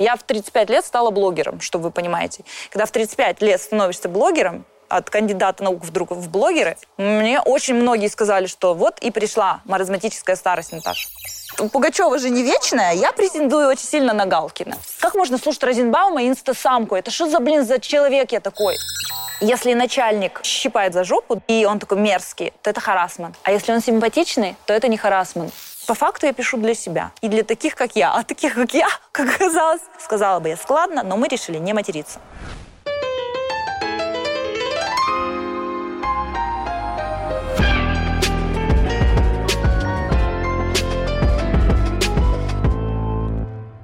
Я в 35 лет стала блогером, чтобы вы понимаете. Когда в 35 лет становишься блогером, от кандидата наук вдруг в блогеры, мне очень многие сказали, что вот и пришла маразматическая старость, Наташа. Пугачева же не вечная, я претендую очень сильно на Галкина. Как можно слушать Розенбаума и инстасамку? Это что за, блин, за человек я такой? Если начальник щипает за жопу, и он такой мерзкий, то это харасмент. А если он симпатичный, то это не харасмент. По факту я пишу для себя. И для таких, как я. А таких, как я, как оказалось, сказала бы я складно, но мы решили не материться.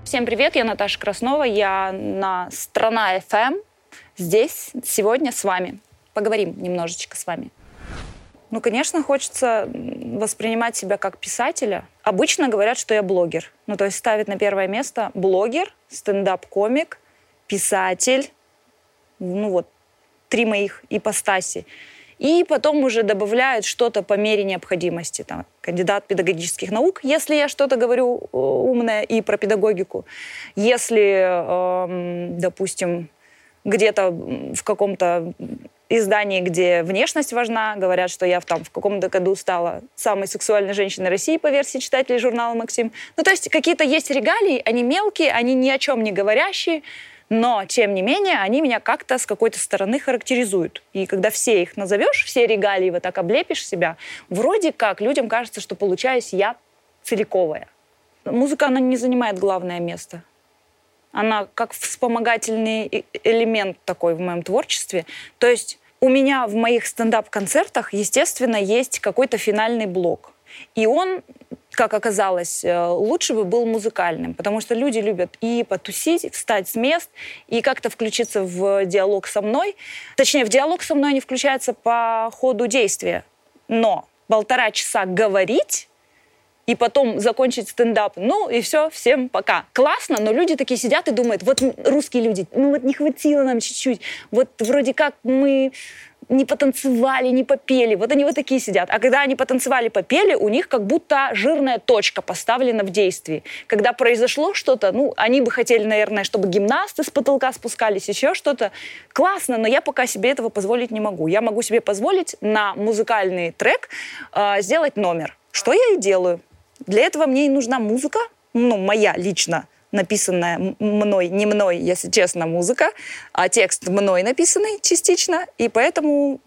Всем привет, я Наташа Краснова, я на Страна FM. Здесь сегодня с вами. Поговорим немножечко с вами. Ну, конечно, хочется воспринимать себя как писателя. Обычно говорят, что я блогер. Ну, то есть ставят на первое место блогер, стендап-комик, писатель. Ну, вот три моих ипостаси. И потом уже добавляют что-то по мере необходимости. Там, кандидат педагогических наук, если я что-то говорю э, умное и про педагогику. Если, э, допустим, где-то в каком-то издании, где внешность важна, говорят, что я в, там, в каком-то году стала самой сексуальной женщиной России по версии читателей журнала «Максим». Ну, то есть какие-то есть регалии, они мелкие, они ни о чем не говорящие, но, тем не менее, они меня как-то с какой-то стороны характеризуют. И когда все их назовешь, все регалии вот так облепишь себя, вроде как людям кажется, что получаюсь я целиковая. Музыка, она не занимает главное место. Она как вспомогательный элемент такой в моем творчестве. То есть у меня в моих стендап-концертах, естественно, есть какой-то финальный блок. И он как оказалось, э, лучше бы был музыкальным, потому что люди любят и потусить, встать с мест, и как-то включиться в диалог со мной. Точнее, в диалог со мной они включаются по ходу действия. Но полтора часа говорить и потом закончить стендап. Ну и все, всем пока. Классно, но люди такие сидят и думают, вот русские люди, ну вот не хватило нам чуть-чуть, вот вроде как мы не потанцевали, не попели. Вот они вот такие сидят. А когда они потанцевали, попели, у них как будто жирная точка поставлена в действии. Когда произошло что-то, ну, они бы хотели, наверное, чтобы гимнасты с потолка спускались, еще что-то. Классно, но я пока себе этого позволить не могу. Я могу себе позволить на музыкальный трек э, сделать номер. Что я и делаю. Для этого мне и нужна музыка, ну, моя лично, написанная мной, не мной, если честно, музыка, а текст мной написанный частично, и поэтому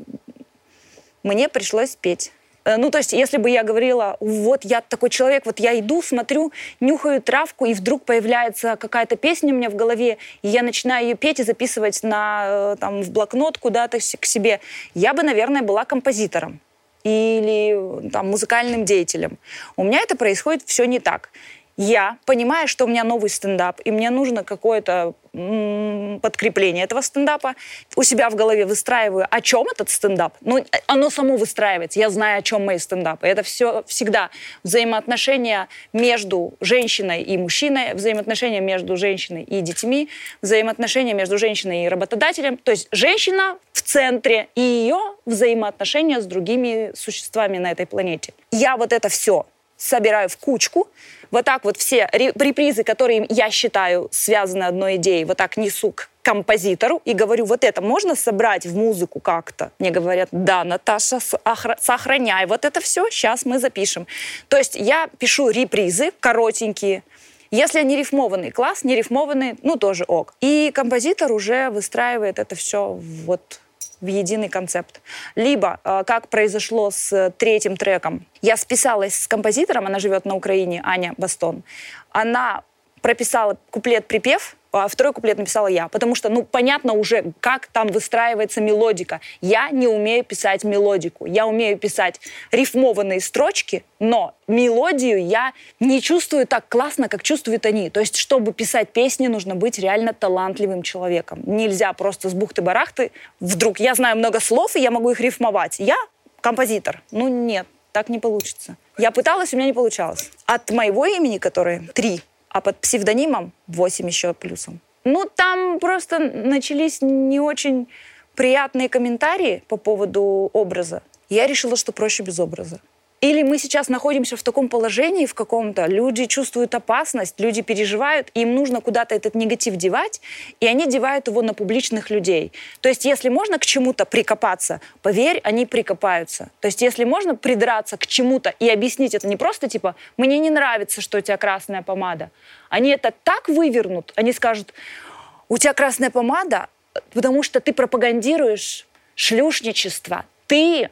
мне пришлось петь. Э, ну, то есть, если бы я говорила, вот я такой человек, вот я иду, смотрю, нюхаю травку, и вдруг появляется какая-то песня у меня в голове, и я начинаю ее петь и записывать на, э, там, в блокнот куда-то к себе, я бы, наверное, была композитором или там, музыкальным деятелем. У меня это происходит все не так я, понимая, что у меня новый стендап, и мне нужно какое-то подкрепление этого стендапа, у себя в голове выстраиваю, о чем этот стендап. Ну, оно само выстраивается. Я знаю, о чем мои стендапы. Это все всегда взаимоотношения между женщиной и мужчиной, взаимоотношения между женщиной и детьми, взаимоотношения между женщиной и работодателем. То есть женщина в центре и ее взаимоотношения с другими существами на этой планете. Я вот это все собираю в кучку, вот так вот все репризы, которые я считаю связаны одной идеей, вот так несу к композитору и говорю, вот это можно собрать в музыку как-то? Мне говорят, да, Наташа, сохраняй вот это все, сейчас мы запишем. То есть я пишу репризы коротенькие, если они рифмованные, класс, не рифмованные, ну тоже ок. И композитор уже выстраивает это все вот в единый концепт. Либо, э, как произошло с третьим треком, я списалась с композитором, она живет на Украине, Аня Бастон. Она прописала куплет-припев, второй куплет написала я, потому что, ну, понятно уже, как там выстраивается мелодика. Я не умею писать мелодику. Я умею писать рифмованные строчки, но мелодию я не чувствую так классно, как чувствуют они. То есть, чтобы писать песни, нужно быть реально талантливым человеком. Нельзя просто с бухты-барахты вдруг. Я знаю много слов, и я могу их рифмовать. Я композитор. Ну, нет, так не получится. Я пыталась, у меня не получалось. От моего имени, которое три, а под псевдонимом 8 еще плюсом. Ну, там просто начались не очень приятные комментарии по поводу образа. Я решила, что проще без образа. Или мы сейчас находимся в таком положении в каком-то, люди чувствуют опасность, люди переживают, им нужно куда-то этот негатив девать, и они девают его на публичных людей. То есть если можно к чему-то прикопаться, поверь, они прикопаются. То есть если можно придраться к чему-то и объяснить это не просто типа «мне не нравится, что у тебя красная помада», они это так вывернут, они скажут «у тебя красная помада, потому что ты пропагандируешь шлюшничество, ты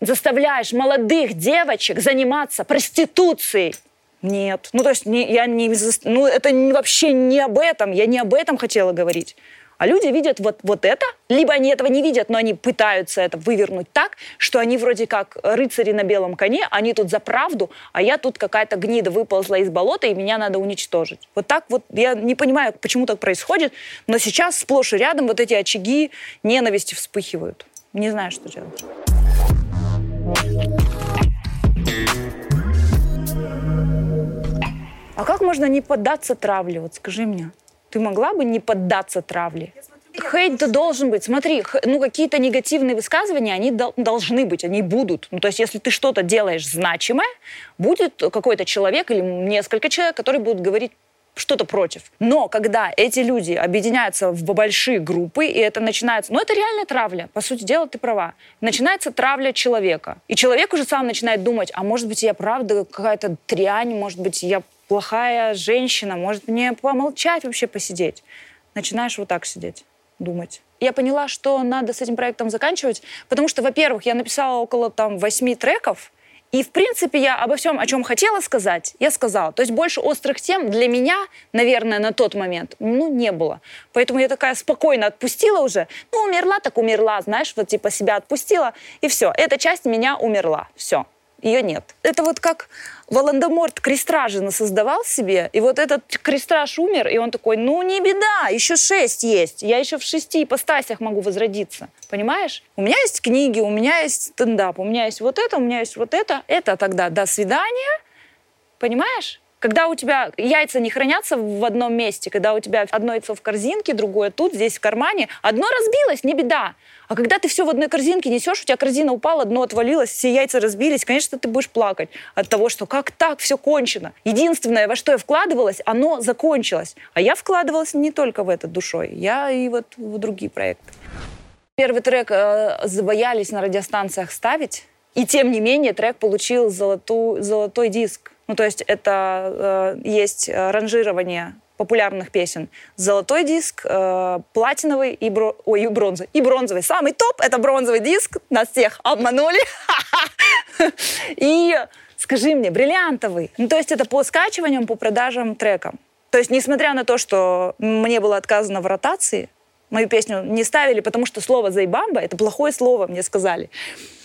заставляешь молодых девочек заниматься проституцией. Нет. Ну, то есть не, я не... Ну, это вообще не об этом. Я не об этом хотела говорить. А люди видят вот, вот это, либо они этого не видят, но они пытаются это вывернуть так, что они вроде как рыцари на белом коне, они тут за правду, а я тут какая-то гнида выползла из болота, и меня надо уничтожить. Вот так вот, я не понимаю, почему так происходит, но сейчас сплошь и рядом вот эти очаги ненависти вспыхивают. Не знаю, что делать. А как можно не поддаться травле? Вот скажи мне. Ты могла бы не поддаться травле? Хейт должен быть. Смотри, ну какие-то негативные высказывания, они дол- должны быть, они будут. Ну то есть если ты что-то делаешь значимое, будет какой-то человек или несколько человек, которые будут говорить что-то против. Но когда эти люди объединяются в большие группы, и это начинается... Ну, это реальная травля. По сути дела, ты права. Начинается травля человека. И человек уже сам начинает думать, а может быть, я правда какая-то трянь, может быть, я плохая женщина, может мне помолчать вообще, посидеть. Начинаешь вот так сидеть, думать. Я поняла, что надо с этим проектом заканчивать, потому что, во-первых, я написала около там восьми треков, и, в принципе, я обо всем, о чем хотела сказать, я сказала. То есть больше острых тем для меня, наверное, на тот момент, ну, не было. Поэтому я такая спокойно отпустила уже. Ну, умерла так умерла, знаешь, вот типа себя отпустила, и все. Эта часть меня умерла. Все ее нет. Это вот как Волан-де-Морт крестражина создавал себе, и вот этот крестраж умер, и он такой, ну не беда, еще шесть есть, я еще в шести ипостасях могу возродиться, понимаешь? У меня есть книги, у меня есть стендап, у меня есть вот это, у меня есть вот это, это тогда до свидания, понимаешь? Когда у тебя яйца не хранятся в одном месте, когда у тебя одно яйцо в корзинке, другое тут, здесь в кармане, одно разбилось, не беда. А когда ты все в одной корзинке несешь, у тебя корзина упала, дно отвалилось, все яйца разбились, конечно, ты будешь плакать от того, что как так, все кончено. Единственное, во что я вкладывалась, оно закончилось. А я вкладывалась не только в это душой, я и вот в другие проекты. Первый трек э, забоялись на радиостанциях ставить, и тем не менее трек получил золоту, золотой диск. Ну, то есть это э, есть э, ранжирование популярных песен. Золотой диск, э, платиновый и, бро... Ой, и бронзовый. И бронзовый. Самый топ — это бронзовый диск. Нас всех обманули. И скажи мне, бриллиантовый. Ну, то есть это по скачиваниям, по продажам трекам. То есть, несмотря на то, что мне было отказано в ротации, мою песню не ставили, потому что слово «зайбамба» — это плохое слово, мне сказали.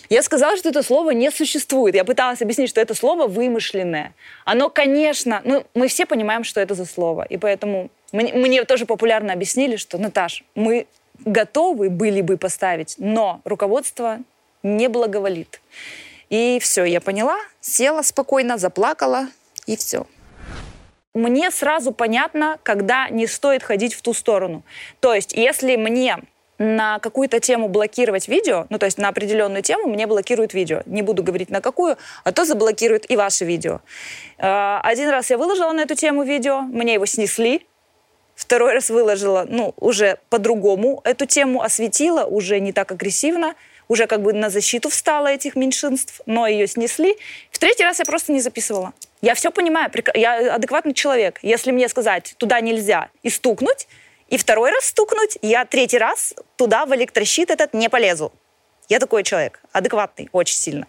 Я сказала, что это слово не существует. Я пыталась объяснить, что это слово вымышленное. Оно, конечно, ну, мы все понимаем, что это за слово. И поэтому мне, мне тоже популярно объяснили, что, Наташ, мы готовы были бы поставить, но руководство не благоволит. И все, я поняла, села спокойно, заплакала, и все. Мне сразу понятно, когда не стоит ходить в ту сторону. То есть, если мне на какую-то тему блокировать видео, ну то есть на определенную тему мне блокируют видео. Не буду говорить на какую, а то заблокируют и ваше видео. Э, один раз я выложила на эту тему видео, мне его снесли. Второй раз выложила, ну, уже по-другому эту тему осветила, уже не так агрессивно, уже как бы на защиту встала этих меньшинств, но ее снесли. В третий раз я просто не записывала. Я все понимаю, я адекватный человек. Если мне сказать, туда нельзя, и стукнуть, и второй раз стукнуть, я третий раз туда в электрощит этот не полезу. Я такой человек, адекватный, очень сильно.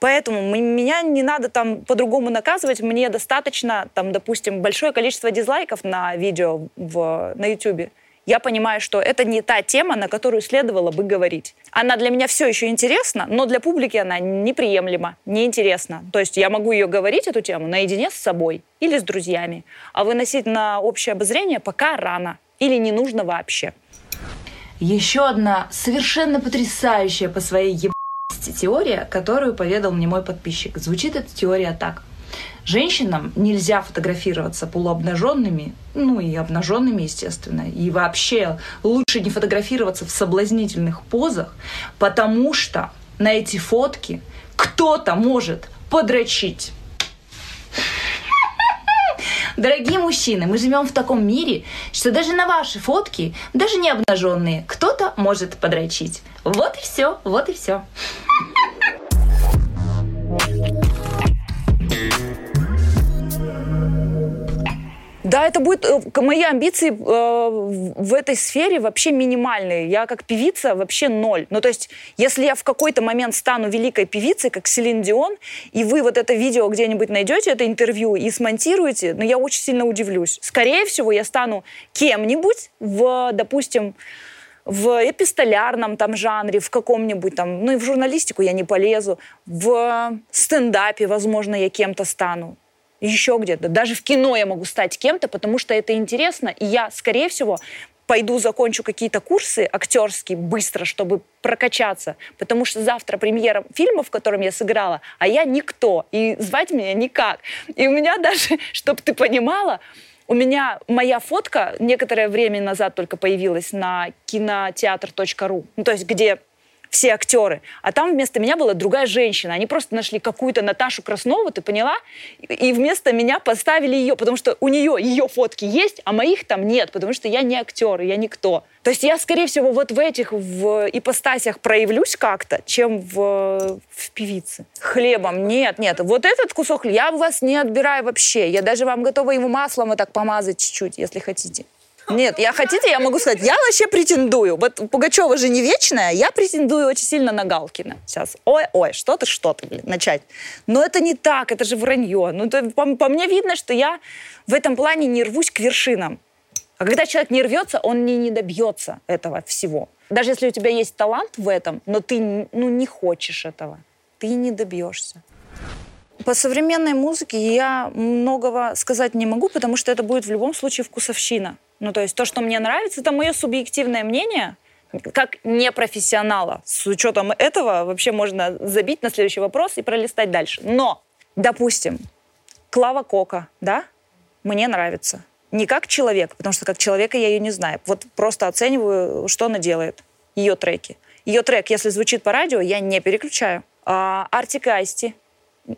Поэтому меня не надо там по-другому наказывать. Мне достаточно, там, допустим, большое количество дизлайков на видео в, на YouTube. Я понимаю, что это не та тема, на которую следовало бы говорить. Она для меня все еще интересна, но для публики она неприемлема, неинтересна. То есть я могу ее говорить, эту тему, наедине с собой или с друзьями. А выносить на общее обозрение пока рано или не нужно вообще. Еще одна совершенно потрясающая по своей ебаности теория, которую поведал мне мой подписчик. Звучит эта теория так. Женщинам нельзя фотографироваться полуобнаженными, ну и обнаженными, естественно. И вообще лучше не фотографироваться в соблазнительных позах, потому что на эти фотки кто-то может подрочить. Дорогие мужчины, мы живем в таком мире, что даже на ваши фотки, даже не обнаженные, кто-то может подрочить. Вот и все, вот и все. Да, это будет... э, Мои амбиции э, в этой сфере вообще минимальные. Я как певица вообще ноль. Ну, то есть, если я в какой-то момент стану великой певицей, как Селин Дион, и вы вот это видео где-нибудь найдете, это интервью, и смонтируете, ну, я очень сильно удивлюсь. Скорее всего, я стану кем-нибудь в, допустим, в эпистолярном там жанре, в каком-нибудь там, ну и в журналистику я не полезу, в стендапе, возможно, я кем-то стану еще где-то. Даже в кино я могу стать кем-то, потому что это интересно. И я, скорее всего, пойду закончу какие-то курсы актерские быстро, чтобы прокачаться. Потому что завтра премьера фильма, в котором я сыграла, а я никто. И звать меня никак. И у меня даже, чтобы ты понимала, у меня моя фотка некоторое время назад только появилась на кинотеатр.ру. Ну, то есть где все актеры. А там вместо меня была другая женщина. Они просто нашли какую-то Наташу Краснову, ты поняла? И- вместо меня поставили ее, потому что у нее ее фотки есть, а моих там нет, потому что я не актер, я никто. То есть я, скорее всего, вот в этих в ипостасях проявлюсь как-то, чем в, в певице. Хлебом. Нет, нет. Вот этот кусок я вас не отбираю вообще. Я даже вам готова его маслом вот так помазать чуть-чуть, если хотите. Нет, я хотите, я могу сказать, я вообще претендую. Вот Пугачева же не вечная, я претендую очень сильно на Галкина. Сейчас, ой, ой, что-то, что-то, блин, начать. Но это не так, это же вранье. Ну, то по, по мне видно, что я в этом плане не рвусь к вершинам. А когда человек не рвется, он не, не добьется этого всего. Даже если у тебя есть талант в этом, но ты ну, не хочешь этого, ты не добьешься. По современной музыке я многого сказать не могу, потому что это будет в любом случае вкусовщина. Ну, то есть то, что мне нравится, это мое субъективное мнение, как непрофессионала. С учетом этого вообще можно забить на следующий вопрос и пролистать дальше. Но, допустим, Клава Кока, да, мне нравится. Не как человек, потому что как человека я ее не знаю. Вот просто оцениваю, что она делает, ее треки. Ее трек, если звучит по радио, я не переключаю. А Артик Асти,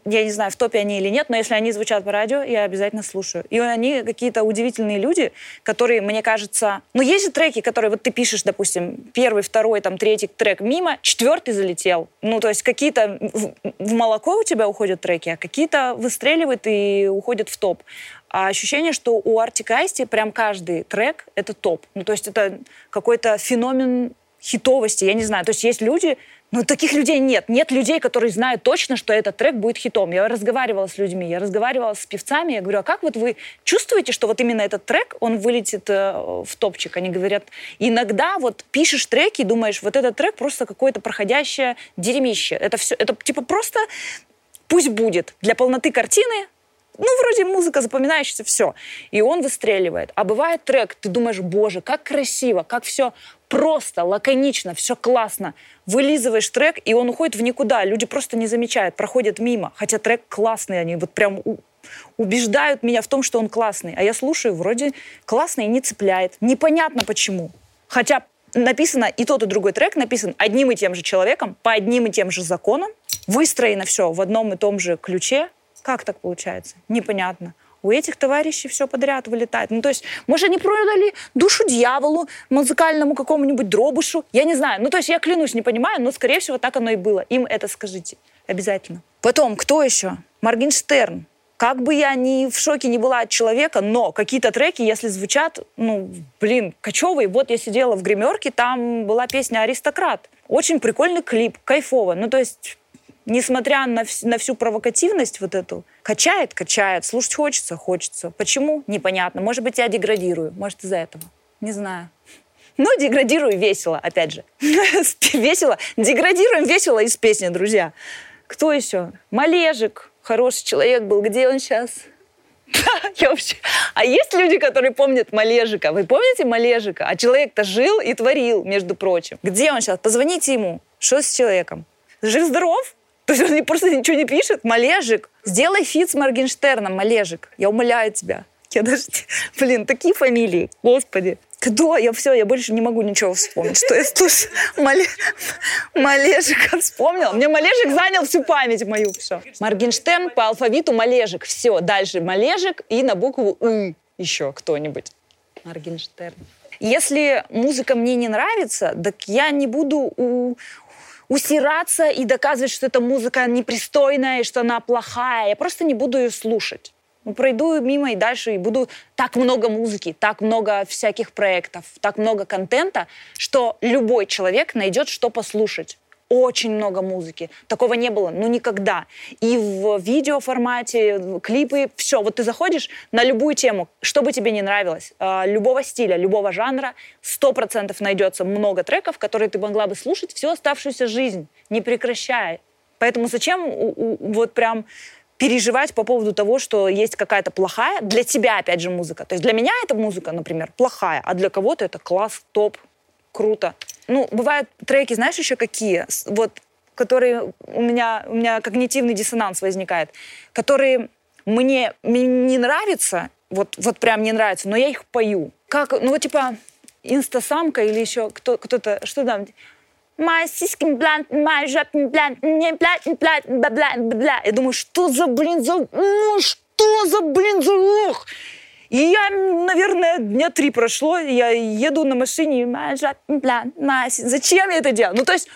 я не знаю, в топе они или нет, но если они звучат по радио, я обязательно слушаю. И они какие-то удивительные люди, которые, мне кажется... Ну, есть же треки, которые вот ты пишешь, допустим, первый, второй, там, третий трек мимо, четвертый залетел. Ну, то есть какие-то в, в молоко у тебя уходят треки, а какие-то выстреливают и уходят в топ. А ощущение, что у Артик Асти прям каждый трек — это топ. Ну, то есть это какой-то феномен хитовости, я не знаю. То есть есть люди, но таких людей нет. Нет людей, которые знают точно, что этот трек будет хитом. Я разговаривала с людьми, я разговаривала с певцами, я говорю, а как вот вы чувствуете, что вот именно этот трек, он вылетит э, в топчик? Они говорят, иногда вот пишешь треки, думаешь, вот этот трек просто какое-то проходящее дерьмище. Это все, это типа просто пусть будет. Для полноты картины ну, вроде музыка запоминающаяся, все. И он выстреливает. А бывает трек, ты думаешь, боже, как красиво, как все просто, лаконично, все классно. Вылизываешь трек, и он уходит в никуда. Люди просто не замечают, проходят мимо. Хотя трек классный, они вот прям убеждают меня в том, что он классный. А я слушаю, вроде классный и не цепляет. Непонятно почему. Хотя написано и тот, и другой трек написан одним и тем же человеком, по одним и тем же законам. Выстроено все в одном и том же ключе. Как так получается? Непонятно. У этих товарищей все подряд вылетает. Ну, то есть, может, они продали душу дьяволу, музыкальному какому-нибудь дробушу. Я не знаю. Ну, то есть, я клянусь, не понимаю, но, скорее всего, так оно и было. Им это скажите. Обязательно. Потом, кто еще? Моргенштерн. Как бы я ни в шоке не была от человека, но какие-то треки, если звучат, ну, блин, кочевые. Вот я сидела в гримерке, там была песня «Аристократ». Очень прикольный клип, кайфово. Ну, то есть, несмотря на, вс- на всю провокативность вот эту, качает, качает, слушать хочется, хочется. Почему? Непонятно. Может быть, я деградирую. Может, из-за этого. Не знаю. Но деградирую весело, опять же. Весело. Деградируем весело из песни, друзья. Кто еще? Малежик. Хороший человек был. Где он сейчас? Я вообще... А есть люди, которые помнят Малежика? Вы помните Малежика? А человек-то жил и творил, между прочим. Где он сейчас? Позвоните ему. Что с человеком? Жив-здоров? То есть он не- просто ничего не пишет? Малежик. Сделай фит с Моргенштерном, Малежик. Я умоляю тебя. Я даже... Блин, такие фамилии. Господи. Да, я все, я больше не могу ничего вспомнить. Что я слушаю? Мале... Малежика вспомнила. Мне Малежик занял всю память мою. Все. Моргенштерн по алфавиту Малежик. Все, дальше Малежик и на букву «ы» еще кто-нибудь. Моргенштерн. Если музыка мне не нравится, так я не буду у, усираться и доказывать, что эта музыка непристойная и что она плохая. Я просто не буду ее слушать. Ну, пройду мимо и дальше, и буду так много музыки, так много всяких проектов, так много контента, что любой человек найдет, что послушать очень много музыки. Такого не было, ну никогда. И в видеоформате, клипы, все. Вот ты заходишь на любую тему, что бы тебе не нравилось, а, любого стиля, любого жанра, сто процентов найдется много треков, которые ты могла бы слушать всю оставшуюся жизнь, не прекращая. Поэтому зачем вот прям переживать по поводу того, что есть какая-то плохая для тебя, опять же, музыка. То есть для меня эта музыка, например, плохая, а для кого-то это класс, топ, круто. Ну, бывают треки, знаешь, еще какие? Вот которые у меня, у меня когнитивный диссонанс возникает, которые мне, мне не нравятся, вот, вот прям не нравятся, но я их пою. Как, ну вот типа инстасамка или еще кто, кто-то, что там, My сиськин блант, my жопин блант, не блядь, не блядь, бла бла бла Я думаю, что за, блин, за... Ну, что за, блин, за... Ох! И я, наверное, дня три прошло, я еду на машине. Зачем я это делаю? Ну, то есть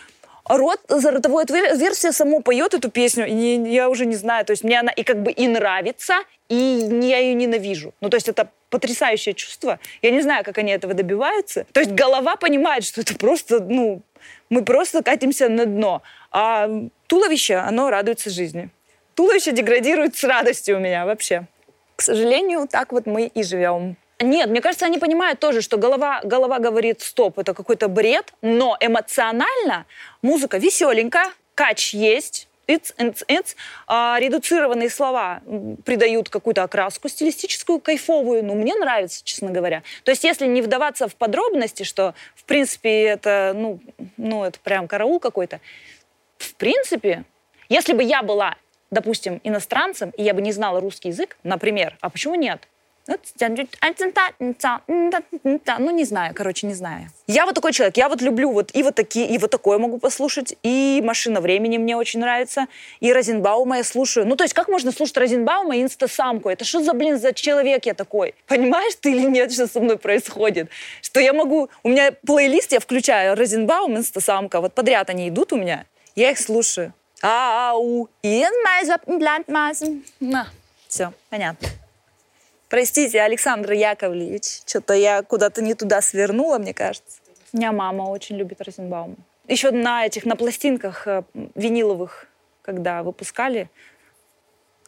рот, ротовая версия само поет эту песню, и я уже не знаю, то есть мне она и как бы и нравится, и я ее ненавижу. Ну, то есть это потрясающее чувство. Я не знаю, как они этого добиваются. То есть голова понимает, что это просто, ну, мы просто катимся на дно. А туловище, оно радуется жизни. Туловище деградирует с радостью у меня вообще. К сожалению, так вот мы и живем. Нет, мне кажется, они понимают тоже, что голова, голова говорит стоп, это какой-то бред, но эмоционально музыка веселенькая, кач есть, it's, it's, it's, а, редуцированные слова придают какую-то окраску стилистическую, кайфовую. Ну, мне нравится, честно говоря. То есть, если не вдаваться в подробности, что, в принципе, это, ну, ну это прям караул какой-то, в принципе, если бы я была, допустим, иностранцем, и я бы не знала русский язык, например, а почему нет? Ну, не знаю, короче, не знаю. Я вот такой человек, я вот люблю вот и вот такие, и вот такое могу послушать, и «Машина времени» мне очень нравится, и Розенбаума я слушаю. Ну, то есть как можно слушать Розенбаума и инстасамку? Это что за, блин, за человек я такой? Понимаешь ты или нет, что со мной происходит? Что я могу... У меня плейлист, я включаю Розенбаум, инстасамка, вот подряд они идут у меня, я их слушаю. Ау, на, все, понятно. Простите, Александр Яковлевич, что-то я куда-то не туда свернула, мне кажется. У меня мама очень любит Розенбаума. Еще на этих, на пластинках э, виниловых, когда выпускали,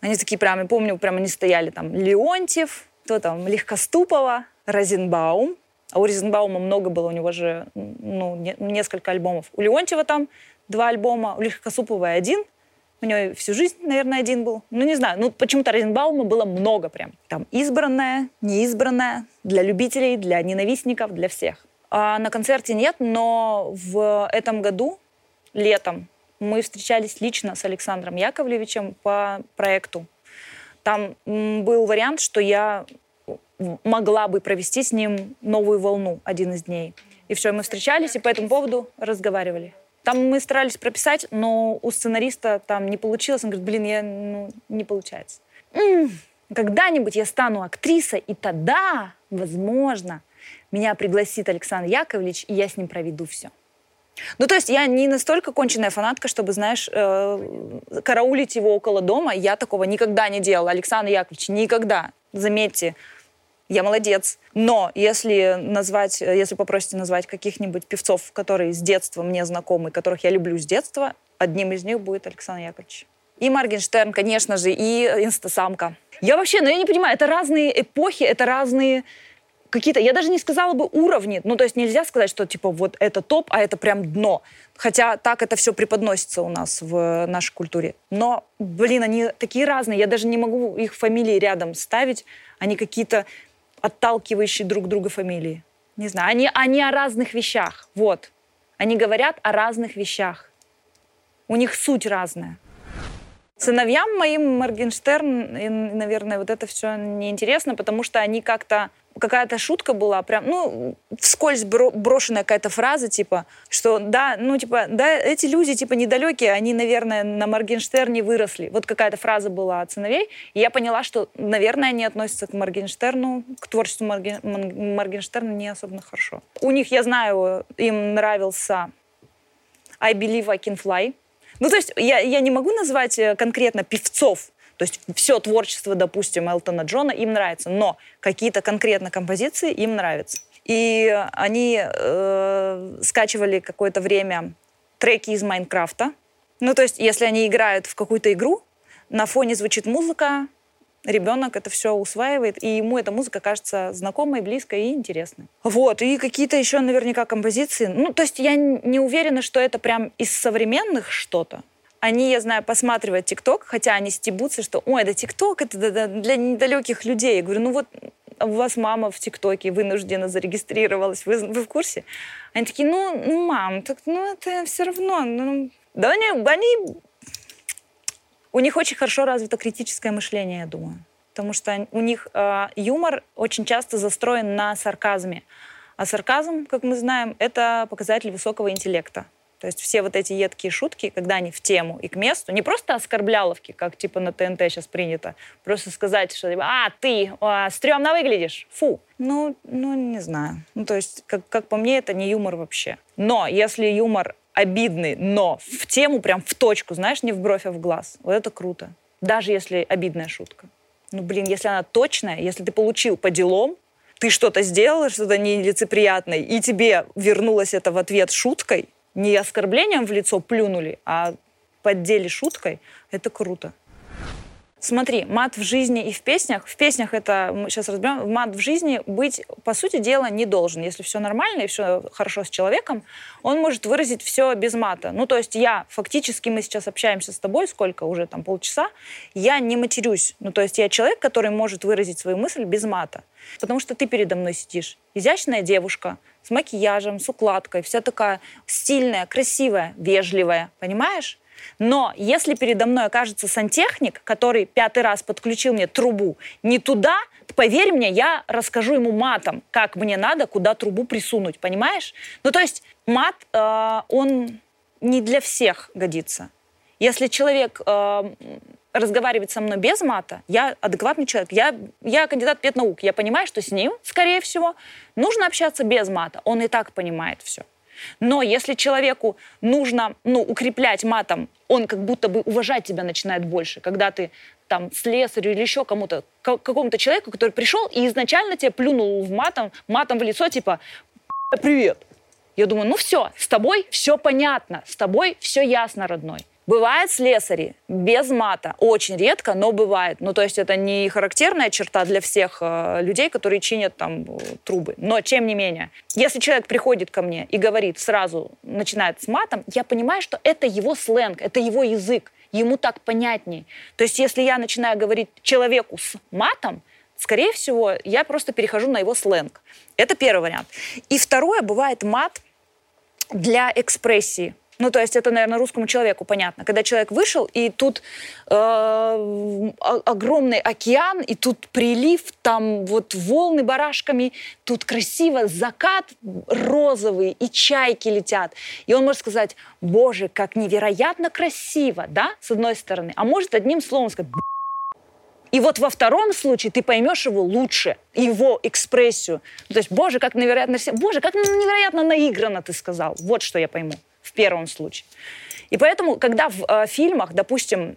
они такие прям, я помню, прям они стояли там Леонтьев, кто там, Легкоступова, Розенбаум. А у Розенбаума много было, у него же ну, не, несколько альбомов. У Леонтьева там два альбома, у Легкоступовой один – у нее всю жизнь, наверное, один был. Ну, не знаю. Ну, почему-то Розенбаума было много прям. Там избранная, неизбранная, для любителей, для ненавистников, для всех. А на концерте нет, но в этом году, летом, мы встречались лично с Александром Яковлевичем по проекту. Там был вариант, что я могла бы провести с ним новую волну один из дней. И все, мы встречались и по этому поводу разговаривали. Там мы старались прописать, но у сценариста там не получилось. Он говорит, блин, я, ну, не получается. М-м, когда-нибудь я стану актрисой, и тогда, возможно, меня пригласит Александр Яковлевич, и я с ним проведу все. Ну, то есть я не настолько конченная фанатка, чтобы, знаешь, э, караулить его около дома. Я такого никогда не делала. Александр Яковлевич, никогда. Заметьте, я молодец. Но если назвать, если попросите назвать каких-нибудь певцов, которые с детства мне знакомы, которых я люблю с детства, одним из них будет Александр Яковлевич. И Маргенштерн, конечно же, и Инстасамка. Я вообще, ну я не понимаю, это разные эпохи, это разные какие-то, я даже не сказала бы уровни, ну то есть нельзя сказать, что типа вот это топ, а это прям дно. Хотя так это все преподносится у нас в нашей культуре. Но, блин, они такие разные, я даже не могу их фамилии рядом ставить. Они какие-то отталкивающие друг друга фамилии. Не знаю, они, они о разных вещах. Вот. Они говорят о разных вещах. У них суть разная. Сыновьям моим Моргенштерн, и, наверное, вот это все неинтересно, потому что они как-то какая-то шутка была, прям, ну, вскользь бро- брошенная какая-то фраза, типа, что, да, ну, типа, да, эти люди, типа, недалекие, они, наверное, на Моргенштерне выросли. Вот какая-то фраза была от сыновей, и я поняла, что, наверное, они относятся к Моргенштерну, к творчеству Морген, Моргенштерна не особенно хорошо. У них, я знаю, им нравился I Believe I Can Fly. Ну, то есть я, я не могу назвать э, конкретно певцов, то есть все творчество, допустим, Элтона Джона им нравится, но какие-то конкретно композиции им нравятся. И они э, скачивали какое-то время треки из Майнкрафта. Ну, то есть, если они играют в какую-то игру, на фоне звучит музыка, ребенок это все усваивает, и ему эта музыка кажется знакомой, близкой и интересной. Вот, и какие-то еще наверняка композиции. Ну, то есть я не уверена, что это прям из современных что-то. Они, я знаю, посматривают ТикТок, хотя они стебутся, что «Ой, да ТикТок это для недалеких людей». Я говорю, ну вот у вас мама в ТикТоке вынуждена зарегистрировалась, вы, вы в курсе? Они такие, ну, ну мам, так, ну это все равно. Ну, да они, они... У них очень хорошо развито критическое мышление, я думаю. Потому что у них э, юмор очень часто застроен на сарказме. А сарказм, как мы знаем, это показатель высокого интеллекта. То есть все вот эти едкие шутки, когда они в тему и к месту, не просто оскорбляловки, как типа на ТНТ сейчас принято, просто сказать, что типа, а, ты а, стрёмно выглядишь, фу. Ну, ну, не знаю. Ну, то есть, как, как по мне, это не юмор вообще. Но если юмор обидный, но в тему, прям в точку, знаешь, не в бровь, а в глаз, вот это круто. Даже если обидная шутка. Ну, блин, если она точная, если ты получил по делам, ты что-то сделал, что-то нелицеприятное, и тебе вернулось это в ответ шуткой, не оскорблением в лицо плюнули, а поддели шуткой, это круто. Смотри, мат в жизни и в песнях. В песнях это, мы сейчас разберем, мат в жизни быть, по сути дела, не должен. Если все нормально и все хорошо с человеком, он может выразить все без мата. Ну, то есть я, фактически, мы сейчас общаемся с тобой, сколько уже, там, полчаса, я не матерюсь. Ну, то есть я человек, который может выразить свою мысль без мата. Потому что ты передо мной сидишь. Изящная девушка, с макияжем, с укладкой, вся такая стильная, красивая, вежливая, понимаешь? Но если передо мной окажется сантехник, который пятый раз подключил мне трубу не туда, поверь мне, я расскажу ему матом, как мне надо, куда трубу присунуть, понимаешь? Ну, то есть мат, э, он не для всех годится. Если человек э, разговаривает со мной без мата, я адекватный человек, я, я кандидат педнаук, я понимаю, что с ним, скорее всего, нужно общаться без мата. Он и так понимает все. Но если человеку нужно ну, укреплять матом, он как будто бы уважать тебя начинает больше, когда ты там слесарю или еще кому-то, какому-то человеку, который пришел и изначально тебе плюнул в матом, матом в лицо, типа «Привет». Я думаю, ну все, с тобой все понятно, с тобой все ясно, родной. Бывают слесари без мата. Очень редко, но бывает. Ну, то есть это не характерная черта для всех э, людей, которые чинят там э, трубы. Но, тем не менее, если человек приходит ко мне и говорит сразу, начинает с матом, я понимаю, что это его сленг, это его язык. Ему так понятней. То есть если я начинаю говорить человеку с матом, скорее всего, я просто перехожу на его сленг. Это первый вариант. И второе, бывает мат для экспрессии. Ну, то есть это, наверное, русскому человеку понятно. Когда человек вышел, и тут э, огромный океан, и тут прилив, там вот волны барашками, тут красиво закат розовый, и чайки летят. И он может сказать, боже, как невероятно красиво, да, с одной стороны. А может одним словом сказать, и вот во втором случае ты поймешь его лучше, его экспрессию. То есть, боже, как невероятно, боже, как невероятно наигранно ты сказал. Вот что я пойму первом случае. И поэтому, когда в э, фильмах, допустим,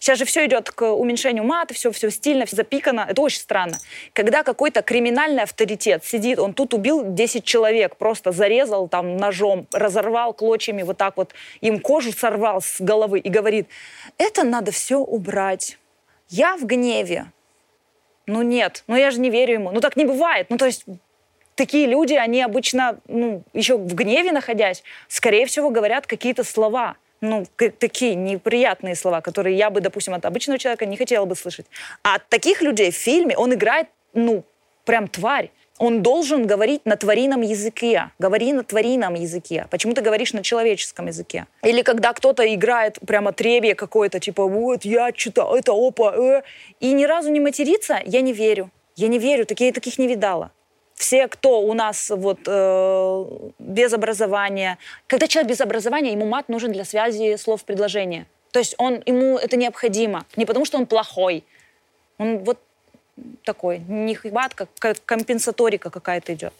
Сейчас же все идет к уменьшению мата, все, все стильно, все запикано. Это очень странно. Когда какой-то криминальный авторитет сидит, он тут убил 10 человек, просто зарезал там ножом, разорвал клочьями вот так вот, им кожу сорвал с головы и говорит, это надо все убрать. Я в гневе. Ну нет, ну я же не верю ему. Ну так не бывает. Ну то есть такие люди, они обычно, ну, еще в гневе находясь, скорее всего, говорят какие-то слова, ну, такие неприятные слова, которые я бы, допустим, от обычного человека не хотела бы слышать. А от таких людей в фильме он играет, ну, прям тварь. Он должен говорить на тварином языке. Говори на тварином языке. Почему ты говоришь на человеческом языке? Или когда кто-то играет прямо требие какое-то, типа, вот, я что-то, это опа, э, и ни разу не матерится, я не верю. Я не верю, такие таких не видала. Все, кто у нас вот э, без образования, когда человек без образования, ему мат нужен для связи слов предложения. То есть он, ему это необходимо. Не потому, что он плохой. Он вот такой, не мат, как, компенсаторика какая-то идет.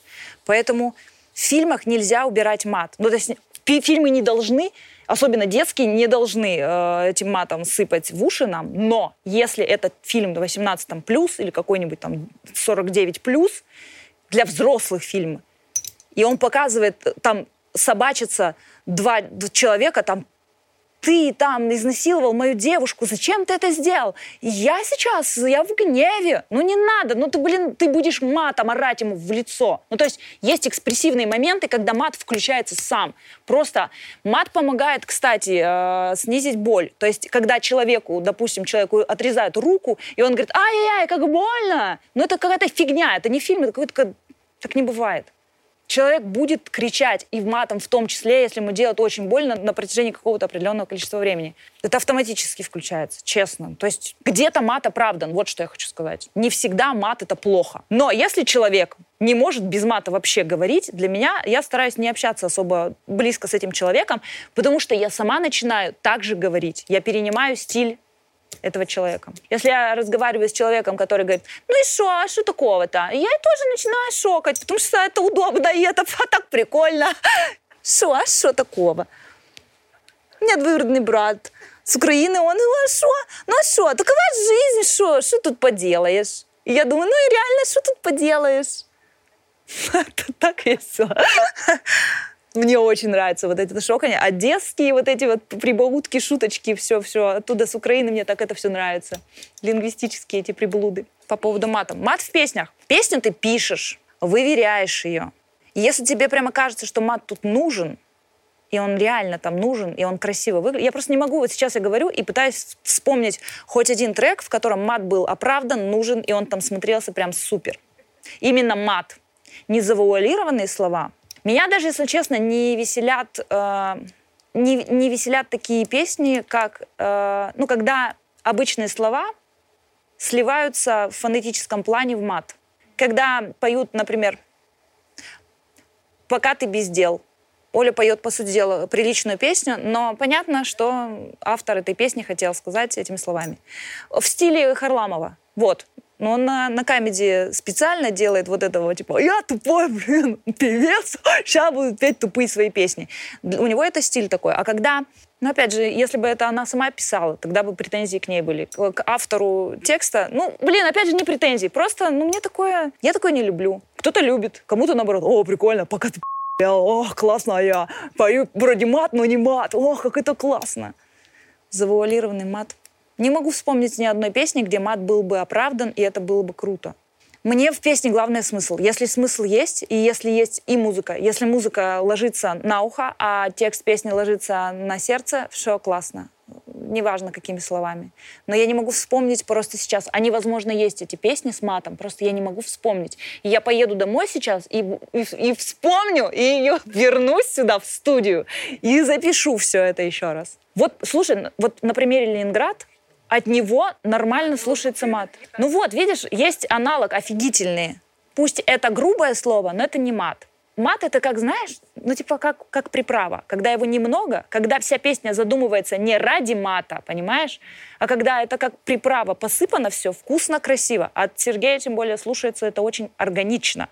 Поэтому в фильмах нельзя убирать мат. Ну, то есть фильмы не должны, особенно детские, не должны э, этим матом сыпать в уши нам, но если этот фильм 18 плюс или какой-нибудь там 49 плюс, для взрослых фильм, и он показывает, там собачится два человека, там ты там изнасиловал мою девушку, зачем ты это сделал? Я сейчас, я в гневе. Ну не надо, ну ты, блин, ты будешь матом орать ему в лицо. Ну то есть есть экспрессивные моменты, когда мат включается сам. Просто мат помогает, кстати, э, снизить боль. То есть когда человеку, допустим, человеку отрезают руку, и он говорит, ай-яй-яй, как больно. Ну это какая-то фигня, это не фильм, это какой-то... Так не бывает человек будет кричать и в матом в том числе, если ему делать очень больно на протяжении какого-то определенного количества времени. Это автоматически включается, честно. То есть где-то мат оправдан, вот что я хочу сказать. Не всегда мат — это плохо. Но если человек не может без мата вообще говорить, для меня я стараюсь не общаться особо близко с этим человеком, потому что я сама начинаю так же говорить. Я перенимаю стиль этого человека. Если я разговариваю с человеком, который говорит, ну и что, а что такого-то? Я тоже начинаю шокать, потому что это удобно, и это так прикольно. Что, а что такого? У меня двоюродный брат с Украины, он, ну а что? Ну а что? Такова жизнь, что? Что тут поделаешь? И я думаю, ну и реально, что тут поделаешь? Это так весело. Мне очень нравится вот это шоканье. Одесские вот эти вот прибаутки, шуточки, все-все. Оттуда с Украины мне так это все нравится. Лингвистические эти приблуды. По поводу мата. Мат в песнях. Песню ты пишешь, выверяешь ее. если тебе прямо кажется, что мат тут нужен, и он реально там нужен, и он красиво выглядит. Я просто не могу, вот сейчас я говорю и пытаюсь вспомнить хоть один трек, в котором мат был оправдан, нужен, и он там смотрелся прям супер. Именно мат. Не завуалированные слова, меня даже, если честно, не веселят, э, не, не веселят такие песни, как, э, ну, когда обычные слова сливаются в фонетическом плане в мат. Когда поют, например, «Пока ты без дел», Оля поет, по сути дела, приличную песню, но понятно, что автор этой песни хотел сказать этими словами. В стиле Харламова. Вот, но он на, на камеди специально делает вот этого, типа, я тупой, блин, певец, сейчас буду петь тупые свои песни. У него это стиль такой. А когда, ну, опять же, если бы это она сама писала, тогда бы претензии к ней были. К, автору текста, ну, блин, опять же, не претензии. Просто, ну, мне такое, я такое не люблю. Кто-то любит, кому-то наоборот, о, прикольно, пока ты ох, классно, а я пою вроде мат, но не мат, ох, как это классно. Завуалированный мат. Не могу вспомнить ни одной песни, где мат был бы оправдан, и это было бы круто. Мне в песне главный смысл. Если смысл есть, и если есть и музыка, если музыка ложится на ухо, а текст песни ложится на сердце, все классно. Неважно, какими словами. Но я не могу вспомнить просто сейчас. Они, возможно, есть, эти песни с матом, просто я не могу вспомнить. И я поеду домой сейчас и, и, и вспомню, и ее вернусь сюда, в студию, и запишу все это еще раз. Вот, слушай, вот на примере Ленинград от него нормально слушается мат. Ну вот, видишь, есть аналог офигительный. Пусть это грубое слово, но это не мат. Мат это как, знаешь, ну типа как, как приправа. Когда его немного, когда вся песня задумывается не ради мата, понимаешь? А когда это как приправа, посыпано все, вкусно, красиво. От Сергея тем более слушается это очень органично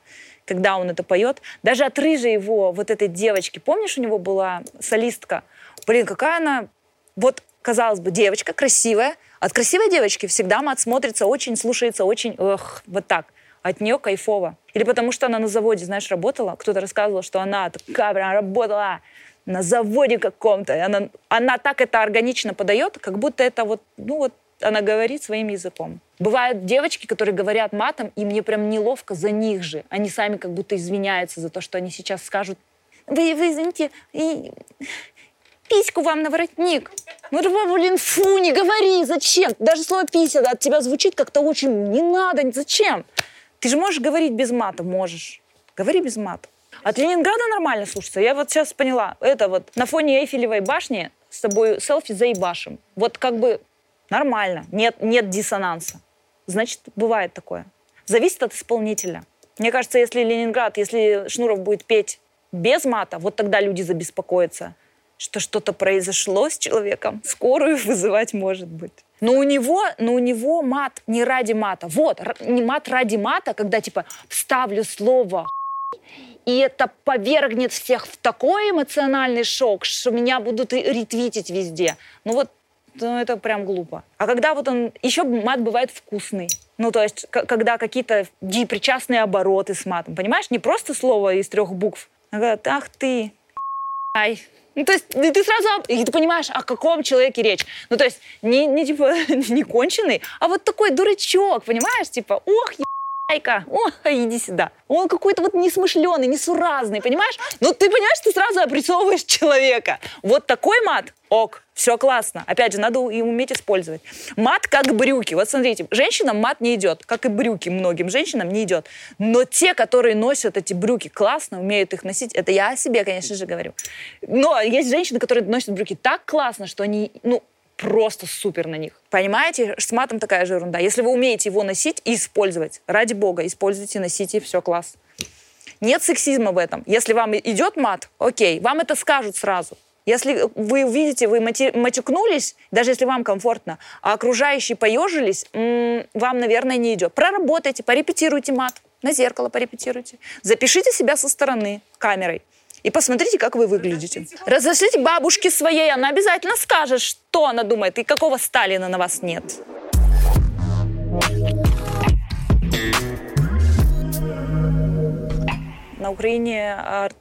когда он это поет. Даже от рыжей его, вот этой девочки, помнишь, у него была солистка? Блин, какая она... Вот, казалось бы, девочка красивая, от красивой девочки всегда мат смотрится очень, слушается очень, эх, вот так. От нее кайфово. Или потому что она на заводе, знаешь, работала. Кто-то рассказывал, что она такая прям работала на заводе каком-то. Она, она так это органично подает, как будто это вот, ну вот, она говорит своим языком. Бывают девочки, которые говорят матом, и мне прям неловко за них же. Они сами как будто извиняются за то, что они сейчас скажут. Вы, вы извините, и письку вам на воротник. Ну, блин, фу, не говори, зачем? Даже слово пися от тебя звучит как-то очень, не надо, зачем? Ты же можешь говорить без мата, можешь. Говори без мата. От Ленинграда нормально слушаться. Я вот сейчас поняла, это вот на фоне Эйфелевой башни с тобой селфи заебашим. Вот как бы нормально, нет, нет диссонанса. Значит, бывает такое. Зависит от исполнителя. Мне кажется, если Ленинград, если Шнуров будет петь без мата, вот тогда люди забеспокоятся, что что-то произошло с человеком. Скорую вызывать может быть. Но у него, но у него мат не ради мата. Вот, не мат ради мата, когда типа вставлю слово и это повергнет всех в такой эмоциональный шок, что меня будут ретвитить везде. Ну вот ну, это прям глупо. А когда вот он... Еще мат бывает вкусный. Ну, то есть, когда какие-то причастные обороты с матом, понимаешь? Не просто слово из трех букв, а говорят, ах ты, ай. Ну, то есть, ты сразу, и ты понимаешь, о каком человеке речь. Ну, то есть, не, не типа, не конченый, а вот такой дурачок, понимаешь? Типа, ох, Айка, о, иди сюда. Он какой-то вот несмышленый, несуразный, понимаешь? Ну, ты понимаешь, ты сразу опрессовываешь человека. Вот такой мат, ок, все классно. Опять же, надо и уметь использовать. Мат как брюки. Вот смотрите, женщинам мат не идет, как и брюки многим женщинам не идет. Но те, которые носят эти брюки классно, умеют их носить, это я о себе, конечно же, говорю. Но есть женщины, которые носят брюки так классно, что они, ну, просто супер на них. Понимаете, с матом такая же ерунда. Если вы умеете его носить и использовать, ради бога, используйте, носите, все класс. Нет сексизма в этом. Если вам идет мат, окей, вам это скажут сразу. Если вы видите, вы матюкнулись, даже если вам комфортно, а окружающие поежились, вам, наверное, не идет. Проработайте, порепетируйте мат, на зеркало порепетируйте. Запишите себя со стороны камерой. И посмотрите, как вы выглядите. Разошлите бабушке своей, она обязательно скажет, что она думает и какого Сталина на вас нет. На Украине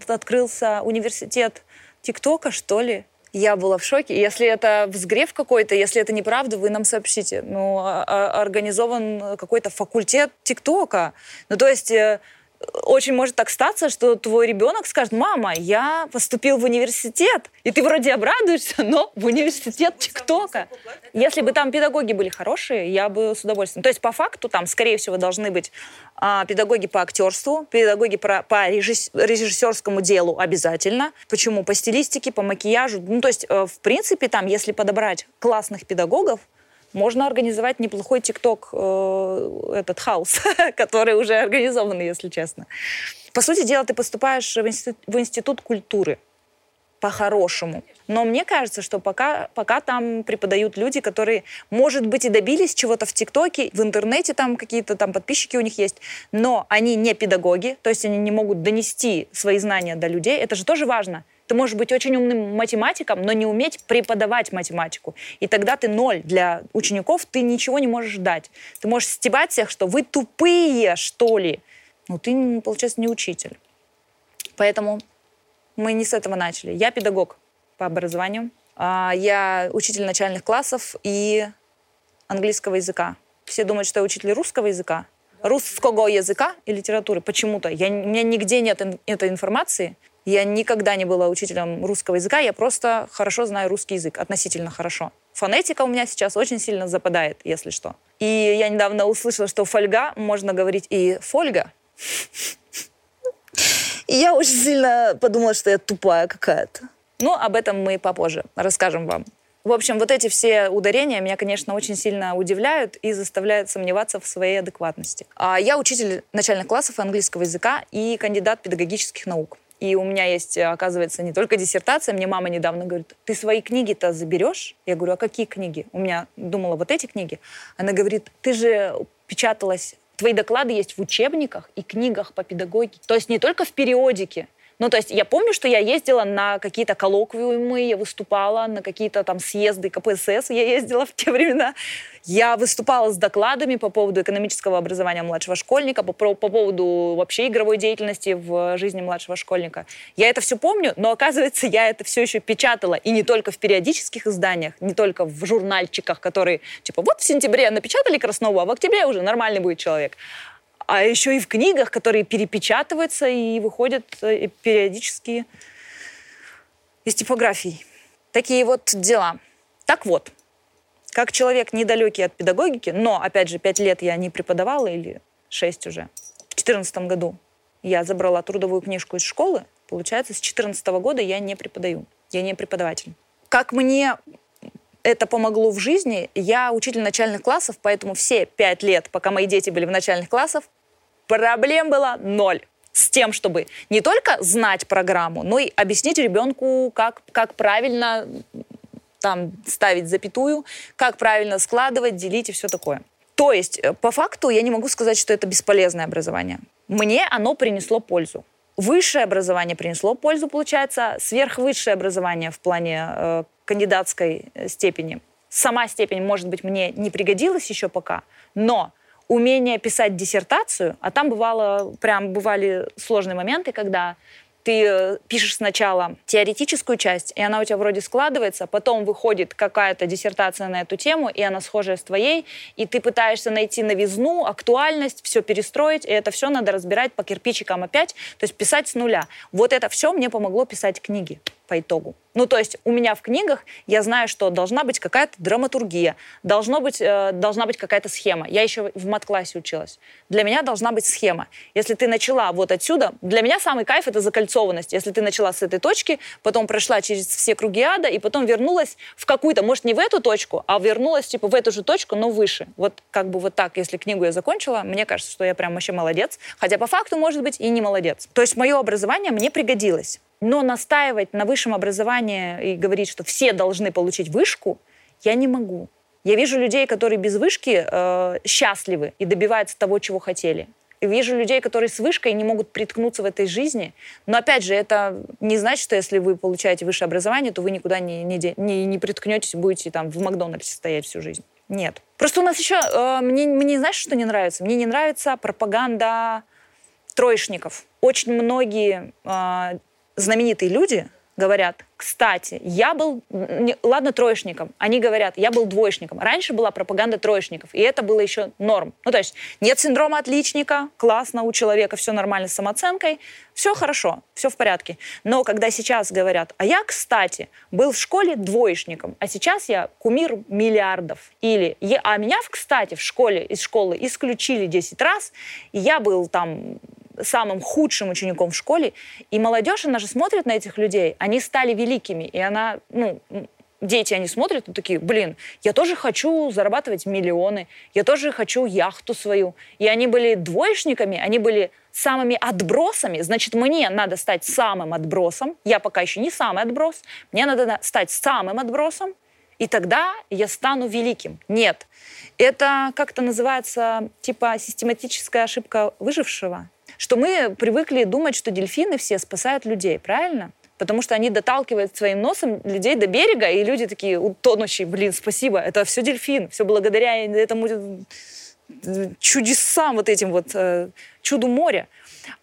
открылся университет ТикТока, что ли? Я была в шоке. Если это взгрев какой-то, если это неправда, вы нам сообщите. Ну, а, а, организован какой-то факультет ТикТока. Ну, то есть э, очень может так статься, что твой ребенок скажет, мама, я поступил в университет, и ты вроде обрадуешься, но в университет ТикТока. Если бы там педагоги были хорошие, я бы с удовольствием. То есть по факту там, скорее всего, должны быть а, педагоги по актерству, педагоги по, по режисс, режиссерскому делу обязательно. Почему? По стилистике, по макияжу. Ну, то есть, э, в принципе, там, если подобрать классных педагогов, можно организовать неплохой ТикТок, э, этот хаос, который уже организован, если честно. По сути дела, ты поступаешь в институт, в институт культуры по-хорошему. Но мне кажется, что пока, пока там преподают люди, которые, может быть, и добились чего-то в ТикТоке, в интернете там какие-то там подписчики у них есть, но они не педагоги, то есть они не могут донести свои знания до людей. Это же тоже важно. Ты можешь быть очень умным математиком, но не уметь преподавать математику. И тогда ты ноль для учеников, ты ничего не можешь дать. Ты можешь стебать всех, что вы тупые, что ли. Но ты, получается, не учитель. Поэтому мы не с этого начали. Я педагог по образованию. А, я учитель начальных классов и английского языка. Все думают, что я учитель русского языка. Русского языка и литературы. Почему-то. Я, у меня нигде нет этой информации. Я никогда не была учителем русского языка, я просто хорошо знаю русский язык, относительно хорошо. Фонетика у меня сейчас очень сильно западает, если что. И я недавно услышала, что фольга можно говорить и фольга. И я очень сильно подумала, что я тупая какая-то. Но об этом мы попозже расскажем вам. В общем, вот эти все ударения меня, конечно, очень сильно удивляют и заставляют сомневаться в своей адекватности. А я учитель начальных классов английского языка и кандидат педагогических наук. И у меня есть, оказывается, не только диссертация. Мне мама недавно говорит, ты свои книги-то заберешь? Я говорю, а какие книги? У меня думала, вот эти книги. Она говорит, ты же печаталась, твои доклады есть в учебниках и книгах по педагогике. То есть не только в периодике, ну, то есть я помню, что я ездила на какие-то коллоквиумы, я выступала на какие-то там съезды КПСС, я ездила в те времена. Я выступала с докладами по поводу экономического образования младшего школьника, по, по поводу вообще игровой деятельности в жизни младшего школьника. Я это все помню, но оказывается, я это все еще печатала. И не только в периодических изданиях, не только в журнальчиках, которые, типа, вот в сентябре напечатали Краснову, а в октябре уже нормальный будет человек а еще и в книгах, которые перепечатываются и выходят э, периодически из типографий. Такие вот дела. Так вот, как человек недалекий от педагогики, но, опять же, пять лет я не преподавала, или шесть уже, в четырнадцатом году я забрала трудовую книжку из школы, получается, с четырнадцатого года я не преподаю, я не преподаватель. Как мне это помогло в жизни. Я учитель начальных классов, поэтому все пять лет, пока мои дети были в начальных классах, Проблем было ноль с тем, чтобы не только знать программу, но и объяснить ребенку, как, как правильно там ставить запятую, как правильно складывать, делить и все такое. То есть, э, по факту, я не могу сказать, что это бесполезное образование. Мне оно принесло пользу. Высшее образование принесло пользу, получается, сверхвысшее образование в плане э, кандидатской э, степени. Сама степень, может быть, мне не пригодилась еще пока, но умение писать диссертацию, а там бывало, прям бывали сложные моменты, когда ты э, пишешь сначала теоретическую часть, и она у тебя вроде складывается, потом выходит какая-то диссертация на эту тему, и она схожая с твоей, и ты пытаешься найти новизну, актуальность, все перестроить, и это все надо разбирать по кирпичикам опять, то есть писать с нуля. Вот это все мне помогло писать книги по итогу. Ну, то есть у меня в книгах я знаю, что должна быть какая-то драматургия, должно быть, э, должна быть какая-то схема. Я еще в мат-классе училась. Для меня должна быть схема. Если ты начала вот отсюда, для меня самый кайф — это закольцованность. Если ты начала с этой точки, потом прошла через все круги ада, и потом вернулась в какую-то, может, не в эту точку, а вернулась типа в эту же точку, но выше. Вот как бы вот так, если книгу я закончила, мне кажется, что я прям вообще молодец. Хотя по факту, может быть, и не молодец. То есть мое образование мне пригодилось. Но настаивать на высшем образовании и говорить, что все должны получить вышку, я не могу. Я вижу людей, которые без вышки э, счастливы и добиваются того, чего хотели. И вижу людей, которые с вышкой не могут приткнуться в этой жизни. Но опять же, это не значит, что если вы получаете высшее образование, то вы никуда не, не, не, не приткнетесь, будете там в Макдональдсе стоять всю жизнь. Нет. Просто у нас еще... Э, мне, мне знаешь, что не нравится? Мне не нравится пропаганда троечников. Очень многие э, знаменитые люди говорят, кстати, я был, ладно, троечником, они говорят, я был двоечником. Раньше была пропаганда троечников, и это было еще норм. Ну, то есть нет синдрома отличника, классно, у человека все нормально с самооценкой, все хорошо, все в порядке. Но когда сейчас говорят, а я, кстати, был в школе двоечником, а сейчас я кумир миллиардов. Или, а меня, кстати, в школе, из школы исключили 10 раз, и я был там самым худшим учеником в школе. И молодежь, она же смотрит на этих людей, они стали великими, и она, ну, дети, они смотрят и такие, блин, я тоже хочу зарабатывать миллионы, я тоже хочу яхту свою. И они были двоечниками, они были самыми отбросами, значит, мне надо стать самым отбросом. Я пока еще не самый отброс. Мне надо стать самым отбросом, и тогда я стану великим. Нет. Это как-то называется, типа, систематическая ошибка выжившего что мы привыкли думать, что дельфины все спасают людей, правильно? Потому что они доталкивают своим носом людей до берега, и люди такие утонущие, блин, спасибо, это все дельфин, все благодаря этому чудесам вот этим вот, э, чуду моря.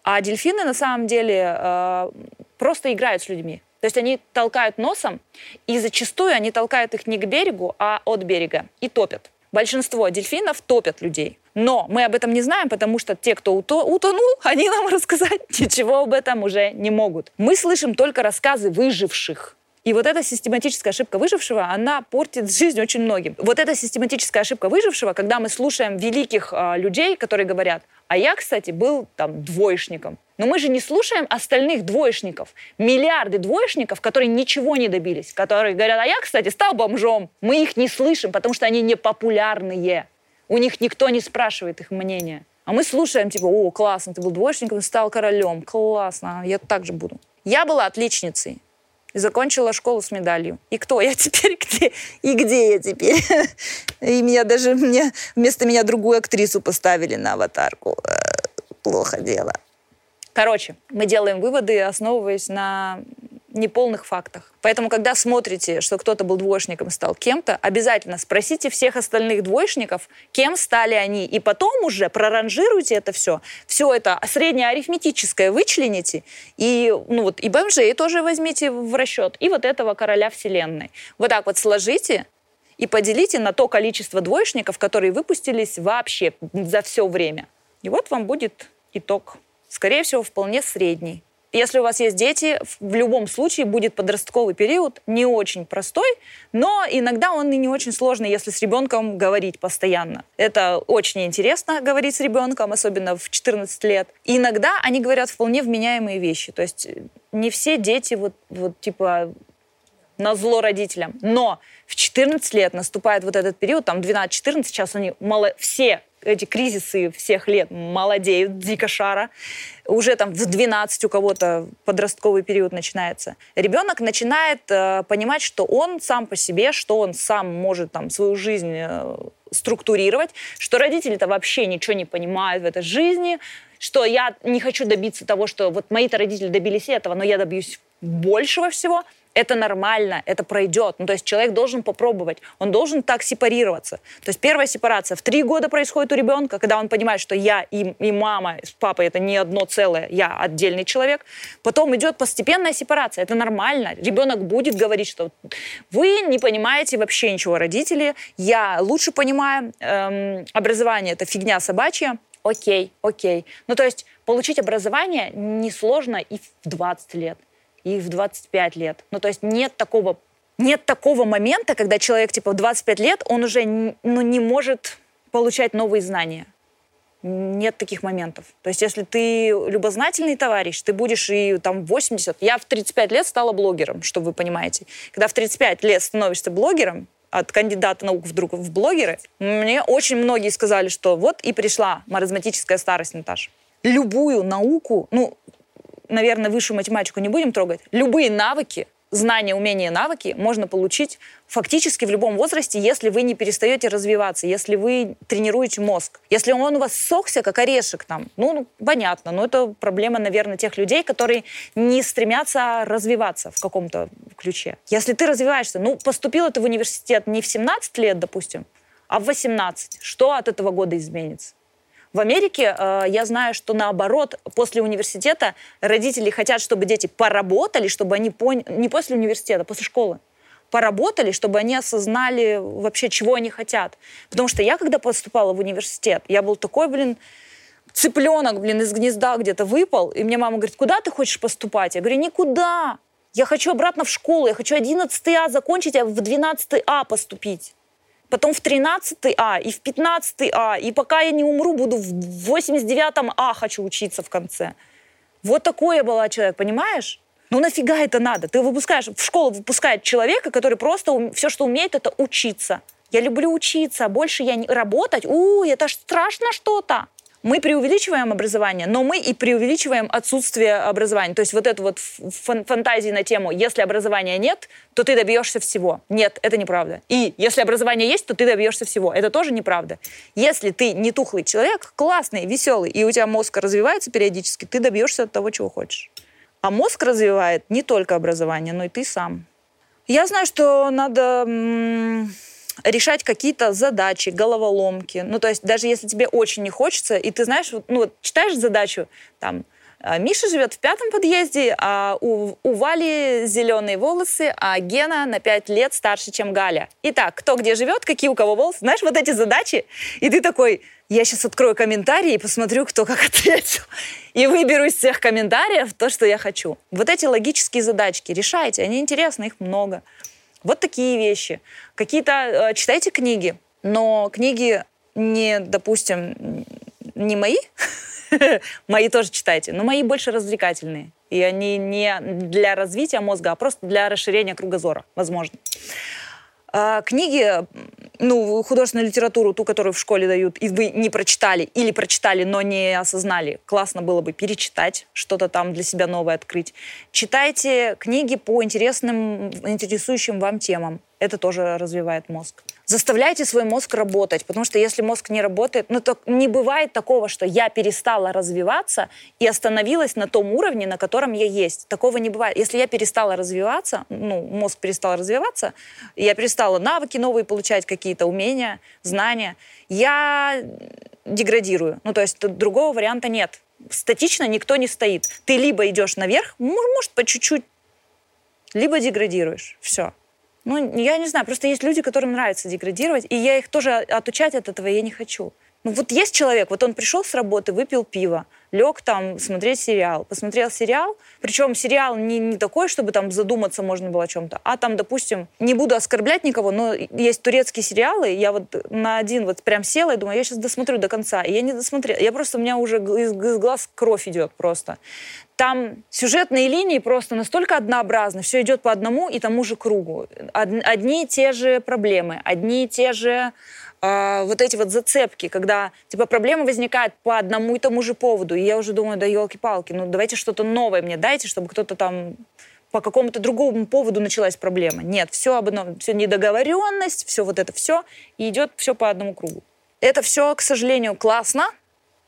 А дельфины на самом деле э, просто играют с людьми. То есть они толкают носом, и зачастую они толкают их не к берегу, а от берега и топят. Большинство дельфинов топят людей. Но мы об этом не знаем, потому что те, кто утонул, они нам рассказать ничего об этом уже не могут. Мы слышим только рассказы выживших. И вот эта систематическая ошибка выжившего, она портит жизнь очень многим. Вот эта систематическая ошибка выжившего, когда мы слушаем великих э, людей, которые говорят, а я, кстати, был там двоечником. Но мы же не слушаем остальных двоечников. Миллиарды двоечников, которые ничего не добились, которые говорят, а я, кстати, стал бомжом. Мы их не слышим, потому что они не популярные. У них никто не спрашивает их мнения. А мы слушаем, типа, о, классно, ты был двоечником, стал королем, классно, я так же буду. Я была отличницей и закончила школу с медалью. И кто я теперь? Где? И где я теперь? И меня даже мне, вместо меня другую актрису поставили на аватарку. Э, плохо дело. Короче, мы делаем выводы, основываясь на неполных фактах. Поэтому, когда смотрите, что кто-то был двоечником и стал кем-то, обязательно спросите всех остальных двоечников, кем стали они, и потом уже проранжируйте это все. Все это среднеарифметическое вычлените, и, ну вот, и БМЖ тоже возьмите в расчет, и вот этого короля вселенной. Вот так вот сложите, и поделите на то количество двоечников, которые выпустились вообще за все время. И вот вам будет итог. Скорее всего, вполне средний. Если у вас есть дети, в любом случае будет подростковый период не очень простой, но иногда он и не очень сложный, если с ребенком говорить постоянно. Это очень интересно говорить с ребенком, особенно в 14 лет. И иногда они говорят вполне вменяемые вещи. То есть э, не все дети вот, вот типа на зло родителям. Но в 14 лет наступает вот этот период, там 12-14, сейчас они мало, все эти кризисы всех лет молодеют, дико шара. Уже там в 12 у кого-то подростковый период начинается. Ребенок начинает э, понимать, что он сам по себе, что он сам может там свою жизнь э, структурировать, что родители-то вообще ничего не понимают в этой жизни, что я не хочу добиться того, что вот мои-то родители добились этого, но я добьюсь большего всего – это нормально, это пройдет. Ну, то есть человек должен попробовать, он должен так сепарироваться. То есть первая сепарация в три года происходит у ребенка, когда он понимает, что я и, и мама с папой это не одно целое, я отдельный человек. Потом идет постепенная сепарация, это нормально. Ребенок будет говорить, что вы не понимаете вообще ничего, родители, я лучше понимаю, эм, образование это фигня собачья, окей, окей. Ну, то есть получить образование несложно и в 20 лет и в 25 лет. Ну, то есть нет такого, нет такого момента, когда человек, типа, в 25 лет, он уже ну, не может получать новые знания. Нет таких моментов. То есть если ты любознательный товарищ, ты будешь и там 80... Я в 35 лет стала блогером, чтобы вы понимаете. Когда в 35 лет становишься блогером, от кандидата наук вдруг в блогеры, мне очень многие сказали, что вот и пришла маразматическая старость, Наташа. Любую науку, ну, наверное, высшую математику не будем трогать, любые навыки, знания, умения, навыки можно получить фактически в любом возрасте, если вы не перестаете развиваться, если вы тренируете мозг. Если он у вас сохся, как орешек там, ну, ну понятно, но это проблема, наверное, тех людей, которые не стремятся развиваться в каком-то ключе. Если ты развиваешься, ну, поступил ты в университет не в 17 лет, допустим, а в 18, что от этого года изменится? В Америке э, я знаю, что наоборот, после университета родители хотят, чтобы дети поработали, чтобы они поняли, не после университета, после школы, поработали, чтобы они осознали вообще, чего они хотят. Потому что я, когда поступала в университет, я был такой, блин, цыпленок, блин, из гнезда где-то выпал, и мне мама говорит, куда ты хочешь поступать? Я говорю, никуда. Я хочу обратно в школу, я хочу 11 А закончить, а в 12 А поступить потом в 13 А, и в 15 А, и пока я не умру, буду в 89 А хочу учиться в конце. Вот такой я была человек, понимаешь? Ну нафига это надо? Ты выпускаешь, в школу выпускает человека, который просто все, что умеет, это учиться. Я люблю учиться, больше я не работать. У, это ж страшно что-то мы преувеличиваем образование, но мы и преувеличиваем отсутствие образования. То есть вот эту вот фан на тему «если образования нет, то ты добьешься всего». Нет, это неправда. И если образование есть, то ты добьешься всего. Это тоже неправда. Если ты не тухлый человек, классный, веселый, и у тебя мозг развивается периодически, ты добьешься того, чего хочешь. А мозг развивает не только образование, но и ты сам. Я знаю, что надо решать какие-то задачи, головоломки. Ну, то есть даже если тебе очень не хочется, и ты знаешь, ну, вот читаешь задачу, там, «А, Миша живет в пятом подъезде, а у, у Вали зеленые волосы, а Гена на пять лет старше, чем Галя. Итак, кто где живет, какие у кого волосы, знаешь, вот эти задачи, и ты такой, я сейчас открою комментарии и посмотрю, кто как ответил. И выберу из всех комментариев то, что я хочу. Вот эти логические задачки решайте, они интересны, их много. Вот такие вещи. Какие-то э, читайте книги, но книги не, допустим, не мои, мои тоже читайте, но мои больше развлекательные. И они не для развития мозга, а просто для расширения кругозора, возможно. А, книги, ну, художественную литературу, ту, которую в школе дают, и вы не прочитали, или прочитали, но не осознали, классно было бы перечитать, что-то там для себя новое открыть. Читайте книги по интересным, интересующим вам темам. Это тоже развивает мозг. Заставляйте свой мозг работать, потому что если мозг не работает, ну то не бывает такого, что я перестала развиваться и остановилась на том уровне, на котором я есть. Такого не бывает. Если я перестала развиваться, ну, мозг перестал развиваться, я перестала навыки новые получать, какие-то умения, знания, я деградирую. Ну, то есть другого варианта нет. Статично никто не стоит. Ты либо идешь наверх, может, по чуть-чуть, либо деградируешь. Все. Ну, я не знаю, просто есть люди, которым нравится деградировать, и я их тоже отучать от этого я не хочу. Ну вот есть человек, вот он пришел с работы, выпил пиво, лег там смотреть сериал, посмотрел сериал, причем сериал не, не такой, чтобы там задуматься можно было о чем-то, а там, допустим, не буду оскорблять никого, но есть турецкие сериалы, я вот на один вот прям села и думаю, я сейчас досмотрю до конца, и я не досмотрела, я просто, у меня уже из, из глаз кровь идет просто. Там сюжетные линии просто настолько однообразны, все идет по одному и тому же кругу. Одни и те же проблемы, одни и те же а, вот эти вот зацепки, когда типа проблема возникает по одному и тому же поводу, и я уже думаю, да елки-палки, ну давайте что-то новое мне дайте, чтобы кто-то там по какому-то другому поводу началась проблема. Нет, все об одном, все недоговоренность, все вот это все, и идет все по одному кругу. Это все, к сожалению, классно,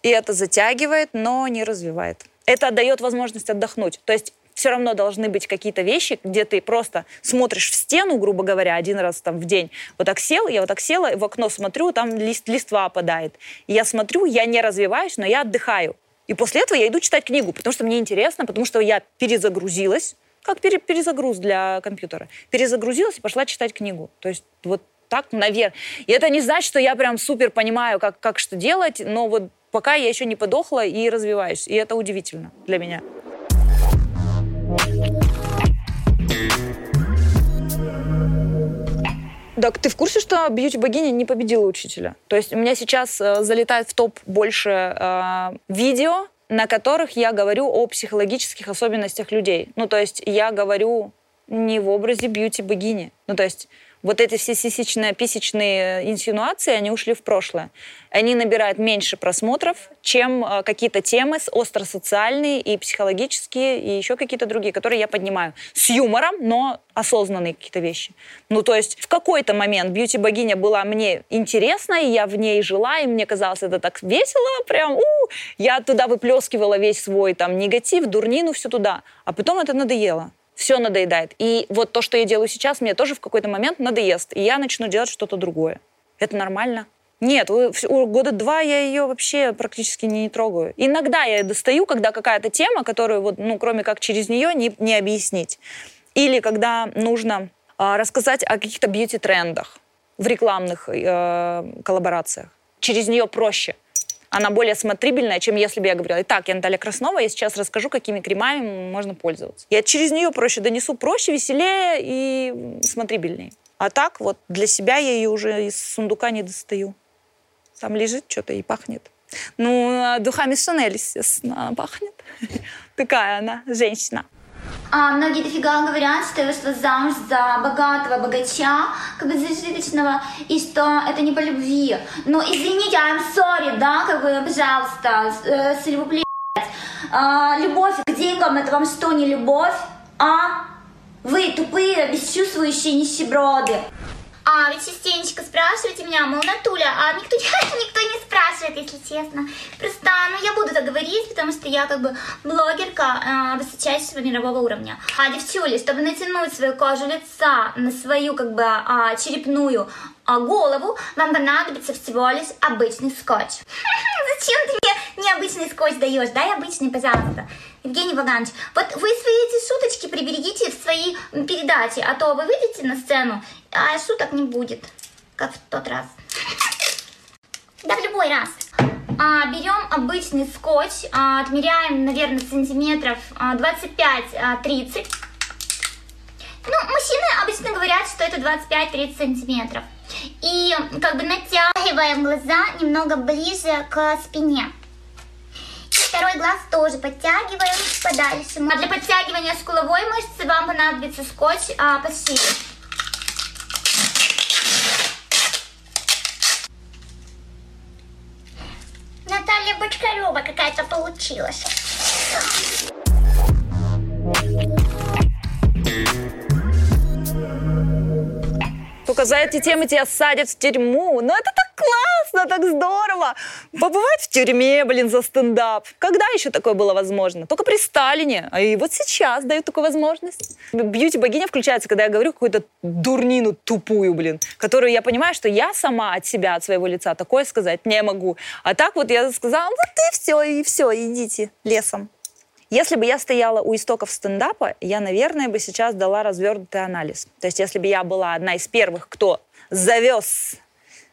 и это затягивает, но не развивает. Это дает возможность отдохнуть. То есть все равно должны быть какие-то вещи, где ты просто смотришь в стену, грубо говоря, один раз там в день. Вот так сел, я вот так села, в окно смотрю, там лист, листва опадает. И я смотрю, я не развиваюсь, но я отдыхаю. И после этого я иду читать книгу, потому что мне интересно, потому что я перезагрузилась, как перезагруз для компьютера. Перезагрузилась и пошла читать книгу. То есть вот так наверх. И это не значит, что я прям супер понимаю, как, как что делать, но вот пока я еще не подохла и развиваюсь. И это удивительно для меня. Так ты в курсе, что бьюти-богиня не победила учителя? То есть у меня сейчас э, залетает в топ больше э, видео, на которых я говорю о психологических особенностях людей. Ну, то есть я говорю не в образе бьюти-богини. Ну, то есть вот эти все сисичные, писечные инсинуации, они ушли в прошлое. Они набирают меньше просмотров, чем э, какие-то темы остросоциальные и психологические, и еще какие-то другие, которые я поднимаю. С юмором, но осознанные какие-то вещи. Ну, то есть в какой-то момент бьюти-богиня была мне интересна, и я в ней жила, и мне казалось это так весело, прям, у, я туда выплескивала весь свой там негатив, дурнину, все туда. А потом это надоело все надоедает. И вот то, что я делаю сейчас, мне тоже в какой-то момент надоест, и я начну делать что-то другое. Это нормально. Нет, года два я ее вообще практически не трогаю. Иногда я достаю, когда какая-то тема, которую вот, ну, кроме как через нее не, не объяснить. Или когда нужно э, рассказать о каких-то бьюти-трендах в рекламных э, коллаборациях. Через нее проще она более смотрибельная, чем если бы я говорила, итак, я Наталья Краснова, я сейчас расскажу, какими кремами можно пользоваться. Я через нее проще донесу, проще, веселее и смотрибельнее. А так вот для себя я ее уже из сундука не достаю. Там лежит что-то и пахнет. Ну, а духами Шанель, естественно, пахнет. Такая она, женщина. А, многие дофига говорят, что я вышла замуж за богатого богача, как бы зажиточного, и что это не по любви. Ну, извините, I'm sorry, да, как бы, пожалуйста, э, с любовь, а, любовь к деньгам, это вам что, не любовь? А? Вы тупые, бесчувствующие нищеброды. А, вы частенько спрашиваете меня, мол, Натуля, а никто, никто не спрашивает, если честно. Просто, ну, я буду так говорить, потому что я как бы блогерка э, высочайшего мирового уровня. А, девчули, чтобы натянуть свою кожу лица на свою как бы э, черепную э, голову, вам понадобится всего лишь обычный скотч. Зачем ты мне необычный скотч даешь? Дай обычный, пожалуйста. Евгений Ваганович, вот вы свои эти шуточки приберегите в свои передачи, а то вы выйдете на сцену, а шуток не будет, как в тот раз. Да в любой раз. А, берем обычный скотч, а, отмеряем, наверное, сантиметров а, 25-30. А, ну, мужчины обычно говорят, что это 25-30 сантиметров. И как бы натягиваем глаза немного ближе к спине. И второй глаз тоже подтягиваем подальше. А для подтягивания скуловой мышцы вам понадобится скотч а, пошире. Наталья Бочкарева какая-то получилась. Только за эти темы тебя садят в тюрьму. Ну это так классно, так здорово. Побывать в тюрьме, блин, за стендап. Когда еще такое было возможно? Только при Сталине. А и вот сейчас дают такую возможность. Бьюти-богиня включается, когда я говорю какую-то дурнину тупую, блин, которую я понимаю, что я сама от себя, от своего лица такое сказать не могу. А так вот я сказала, вот и все, и все, идите лесом. Если бы я стояла у истоков стендапа, я, наверное, бы сейчас дала развернутый анализ. То есть если бы я была одна из первых, кто завез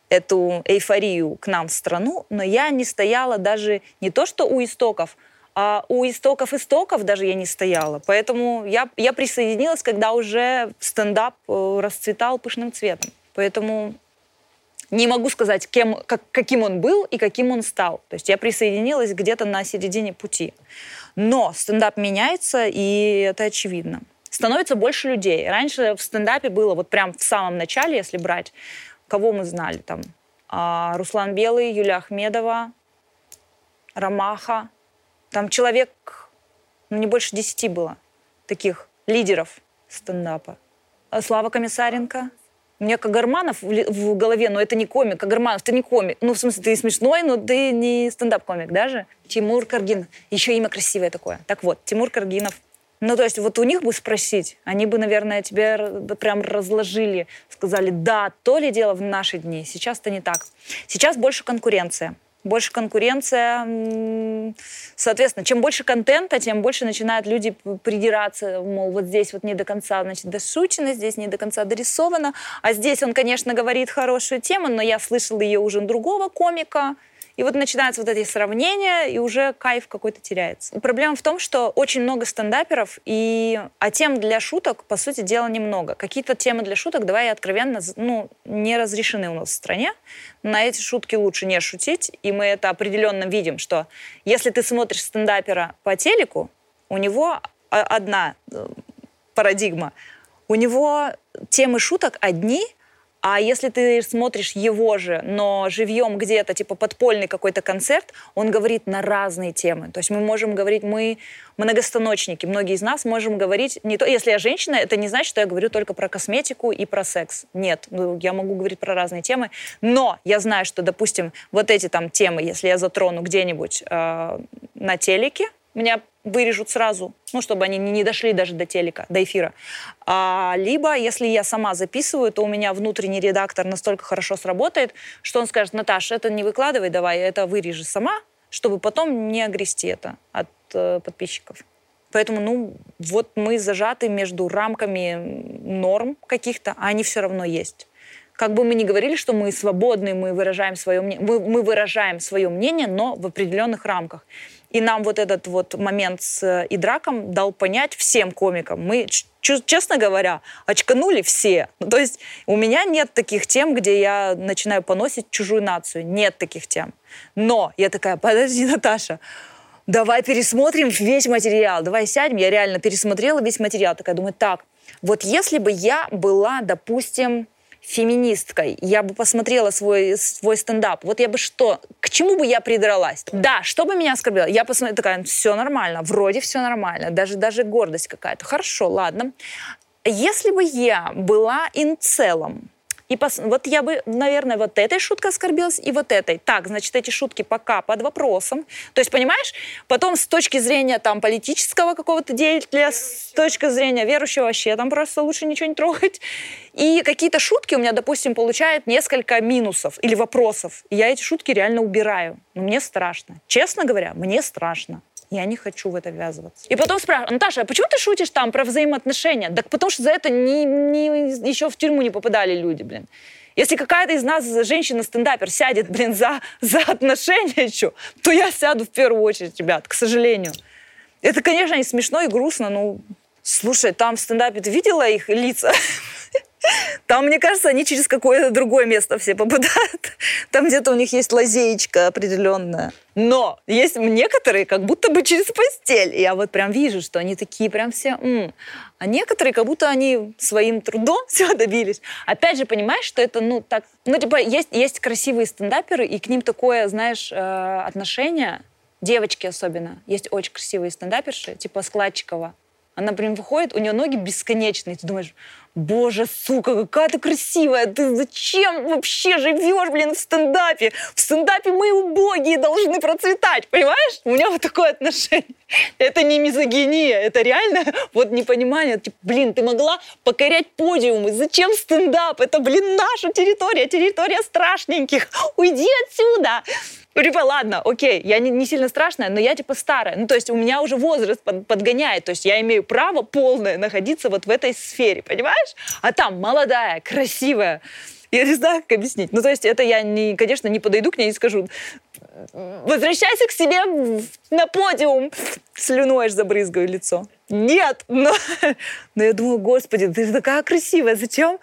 эту эйфорию к нам в страну, но я не стояла даже не то что у истоков, а у истоков истоков даже я не стояла. Поэтому я, я присоединилась, когда уже стендап э, расцветал пышным цветом. Поэтому не могу сказать, кем, как, каким он был и каким он стал. То есть я присоединилась где-то на середине пути. Но стендап меняется, и это очевидно. Становится больше людей. Раньше в стендапе было вот прям в самом начале, если брать, кого мы знали там, а, Руслан Белый, Юля Ахмедова, Ромаха. Там человек, ну, не больше десяти было таких лидеров стендапа. Слава Комиссаренко. У меня Кагарманов в, голове, но это не комик. Кагарманов, ты не комик. Ну, в смысле, ты смешной, но ты не стендап-комик даже. Тимур Каргин. Еще имя красивое такое. Так вот, Тимур Каргинов. Ну, то есть вот у них бы спросить, они бы, наверное, тебе прям разложили, сказали, да, то ли дело в наши дни. Сейчас-то не так. Сейчас больше конкуренция. Больше конкуренция. Соответственно, чем больше контента, тем больше начинают люди придираться, мол, вот здесь вот не до конца, значит, дошучено, здесь не до конца дорисовано. А здесь он, конечно, говорит хорошую тему, но я слышал ее уже другого комика. И вот начинаются вот эти сравнения, и уже кайф какой-то теряется. Проблема в том, что очень много стендаперов, и... а тем для шуток, по сути дела, немного. Какие-то темы для шуток, давай откровенно, з- ну, не разрешены у нас в стране. На эти шутки лучше не шутить, и мы это определенно видим, что если ты смотришь стендапера по телеку, у него а, одна э, парадигма. У него темы шуток одни, а если ты смотришь его же, но живьем где-то, типа подпольный какой-то концерт, он говорит на разные темы. То есть мы можем говорить, мы многостаночники, многие из нас можем говорить, не то, если я женщина, это не значит, что я говорю только про косметику и про секс. Нет, ну, я могу говорить про разные темы, но я знаю, что, допустим, вот эти там темы, если я затрону где-нибудь э, на телеке, меня вырежут сразу, ну, чтобы они не дошли даже до телека, до эфира. А, либо, если я сама записываю, то у меня внутренний редактор настолько хорошо сработает, что он скажет, Наташа, это не выкладывай, давай, это вырежи сама, чтобы потом не огрести это от э, подписчиков. Поэтому, ну, вот мы зажаты между рамками норм каких-то, а они все равно есть. Как бы мы ни говорили, что мы свободны, мы выражаем свое мнение, мы, мы выражаем свое мнение, но в определенных рамках. И нам вот этот вот момент с э, Идраком дал понять всем комикам. Мы, честно говоря, очканули все. Ну, то есть у меня нет таких тем, где я начинаю поносить чужую нацию. Нет таких тем. Но я такая, подожди, Наташа, давай пересмотрим весь материал, давай сядем. Я реально пересмотрела весь материал. Такая думаю, так, вот если бы я была, допустим, феминисткой, я бы посмотрела свой, свой стендап, вот я бы что, к чему бы я придралась? Да, что бы меня оскорбило? Я посмотрела, такая, все нормально, вроде все нормально, даже, даже гордость какая-то. Хорошо, ладно. Если бы я была инцелом, и пос- вот я бы, наверное, вот этой шуткой оскорбилась и вот этой. Так, значит, эти шутки пока под вопросом. То есть, понимаешь, потом с точки зрения там политического какого-то деятеля, с точки зрения верующего вообще там просто лучше ничего не трогать. И какие-то шутки у меня, допустим, получают несколько минусов или вопросов. И я эти шутки реально убираю. Но мне страшно. Честно говоря, мне страшно. Я не хочу в это ввязываться. И потом спрашивают, Наташа, а почему ты шутишь там про взаимоотношения? Так потому что за это не, не- еще в тюрьму не попадали люди, блин. Если какая-то из нас женщина-стендапер сядет, блин, за, за отношения еще, то я сяду в первую очередь, ребят, к сожалению. Это, конечно, и смешно, и грустно, но... Слушай, там в стендапе ты видела их лица? Там, мне кажется, они через какое-то другое место все попадают. Там где-то у них есть лазеечка определенная. Но есть некоторые как будто бы через постель. Я вот прям вижу, что они такие прям все... «М». А некоторые как будто они своим трудом все добились. Опять же, понимаешь, что это, ну, так... Ну, типа, есть, есть красивые стендаперы, и к ним такое, знаешь, э, отношение, девочки особенно. Есть очень красивые стендаперши, типа Складчикова. Она прям выходит, у нее ноги бесконечные. Ты думаешь, боже, сука, какая ты красивая. Ты зачем вообще живешь, блин, в стендапе? В стендапе мы убогие должны процветать, понимаешь? У меня вот такое отношение. Это не мизогиния, это реально вот непонимание. Типа, блин, ты могла покорять подиумы. Зачем стендап? Это, блин, наша территория, территория страшненьких. Уйди отсюда. Ну, Типа, ладно, окей, я не, не сильно страшная, но я типа старая. Ну, то есть у меня уже возраст под- подгоняет. То есть я имею право полное находиться вот в этой сфере, понимаешь? А там молодая, красивая. Я не знаю, как объяснить. Ну, то есть это я, не, конечно, не подойду к ней и скажу, возвращайся к себе на подиум. Слюной аж забрызгаю лицо. Нет, но, но я думаю, господи, ты такая красивая, зачем?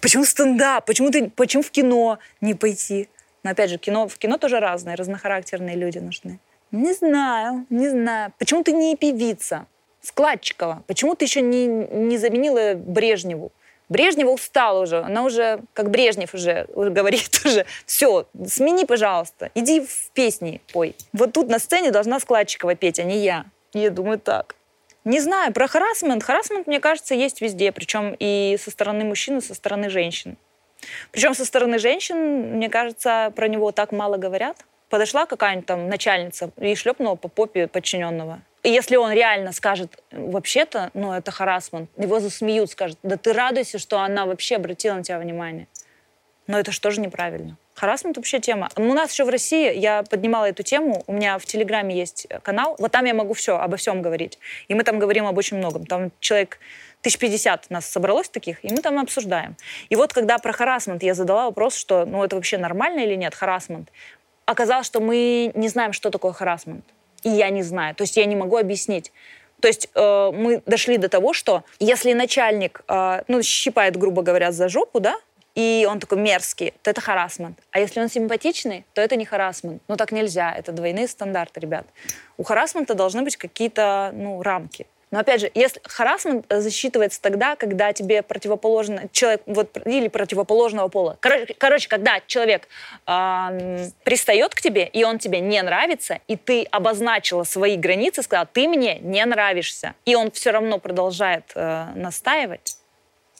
Почему стендап? Почему, ты, почему в кино не пойти? Но опять же, кино, в кино тоже разные, разнохарактерные люди нужны. Не знаю, не знаю. Почему ты не певица? Складчикова. Почему ты еще не, не заменила Брежневу? Брежнева устала уже, она уже, как Брежнев уже, уже говорит уже, все, смени, пожалуйста, иди в песни пой. Вот тут на сцене должна Складчикова петь, а не я. Я думаю так. Не знаю, про харасмент. Харасмент, мне кажется, есть везде, причем и со стороны мужчин, и со стороны женщин. Причем со стороны женщин, мне кажется, про него так мало говорят. Подошла какая-нибудь там начальница и шлепнула по попе подчиненного. И если он реально скажет, вообще-то, ну, это харасмент, его засмеют, скажут, да ты радуйся, что она вообще обратила на тебя внимание. Но это же тоже неправильно. Харасмент вообще тема. У нас еще в России, я поднимала эту тему, у меня в Телеграме есть канал, вот там я могу все, обо всем говорить. И мы там говорим об очень многом. Там человек 1050 нас собралось таких, и мы там обсуждаем. И вот когда про харасмент я задала вопрос, что ну это вообще нормально или нет, харасмент, оказалось, что мы не знаем, что такое харасмент. И я не знаю. То есть я не могу объяснить. То есть э, мы дошли до того, что если начальник, э, ну, щипает, грубо говоря, за жопу, да, и он такой мерзкий, то это харасмент. А если он симпатичный, то это не харасмент. Ну так нельзя, это двойные стандарты, ребят. У харасмента должны быть какие-то ну, рамки. Но опять же, если харасмент засчитывается тогда, когда тебе противоположный человек вот или противоположного пола. Короче, короче когда человек э, пристает к тебе и он тебе не нравится, и ты обозначила свои границы, сказала, ты мне не нравишься, и он все равно продолжает э, настаивать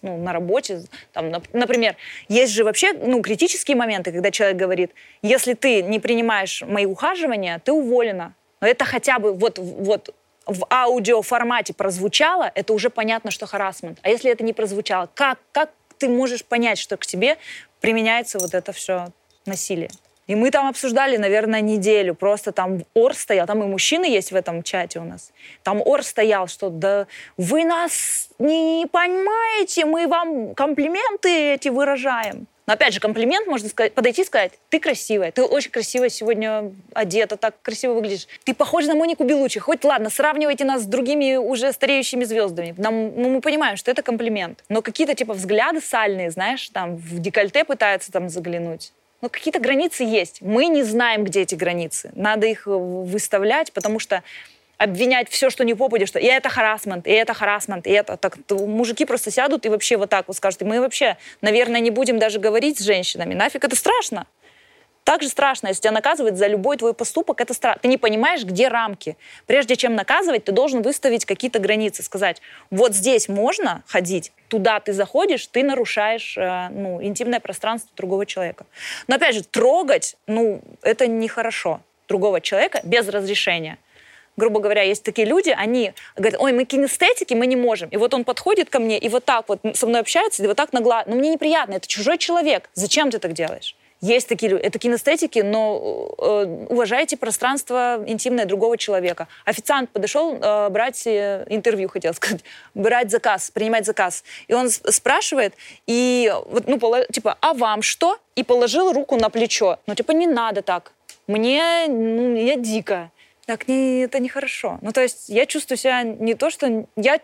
ну, на работе. Там, например, есть же вообще ну, критические моменты, когда человек говорит, если ты не принимаешь мои ухаживания, ты уволена. Но это хотя бы вот, вот в аудиоформате прозвучало, это уже понятно, что харасмент. А если это не прозвучало, как, как ты можешь понять, что к тебе применяется вот это все насилие? И мы там обсуждали, наверное, неделю. Просто там ор стоял. Там и мужчины есть в этом чате у нас. Там ор стоял, что да вы нас не понимаете, мы вам комплименты эти выражаем. Но опять же, комплимент можно сказать, подойти и сказать, ты красивая, ты очень красивая сегодня одета, так красиво выглядишь. Ты похожа на Монику Белучи. Хоть ладно, сравнивайте нас с другими уже стареющими звездами. Нам, ну, мы понимаем, что это комплимент. Но какие-то типа взгляды сальные, знаешь, там в декольте пытаются там заглянуть. Но какие-то границы есть. Мы не знаем, где эти границы. Надо их выставлять, потому что обвинять все, что не попадешь, что и это харасмент, и это харасмент, и это. Так, мужики просто сядут и вообще вот так вот скажут, и мы вообще, наверное, не будем даже говорить с женщинами. Нафиг это страшно. Так же страшно, если тебя наказывают за любой твой поступок, это страшно. Ты не понимаешь, где рамки. Прежде чем наказывать, ты должен выставить какие-то границы, сказать, вот здесь можно ходить, туда ты заходишь, ты нарушаешь э, ну, интимное пространство другого человека. Но опять же, трогать, ну, это нехорошо другого человека без разрешения грубо говоря, есть такие люди, они говорят, ой, мы кинестетики, мы не можем. И вот он подходит ко мне и вот так вот со мной общается, и вот так нагло, ну мне неприятно, это чужой человек, зачем ты так делаешь? Есть такие люди, это кинестетики, но э, уважайте пространство интимное другого человека. Официант подошел э, брать э, интервью, хотел сказать, брать заказ, принимать заказ. И он спрашивает, и вот, ну, поло, типа, а вам что? И положил руку на плечо. Ну, типа, не надо так. Мне, ну, я дико. Так не, это нехорошо. Ну, то есть я чувствую себя не то, что... Я,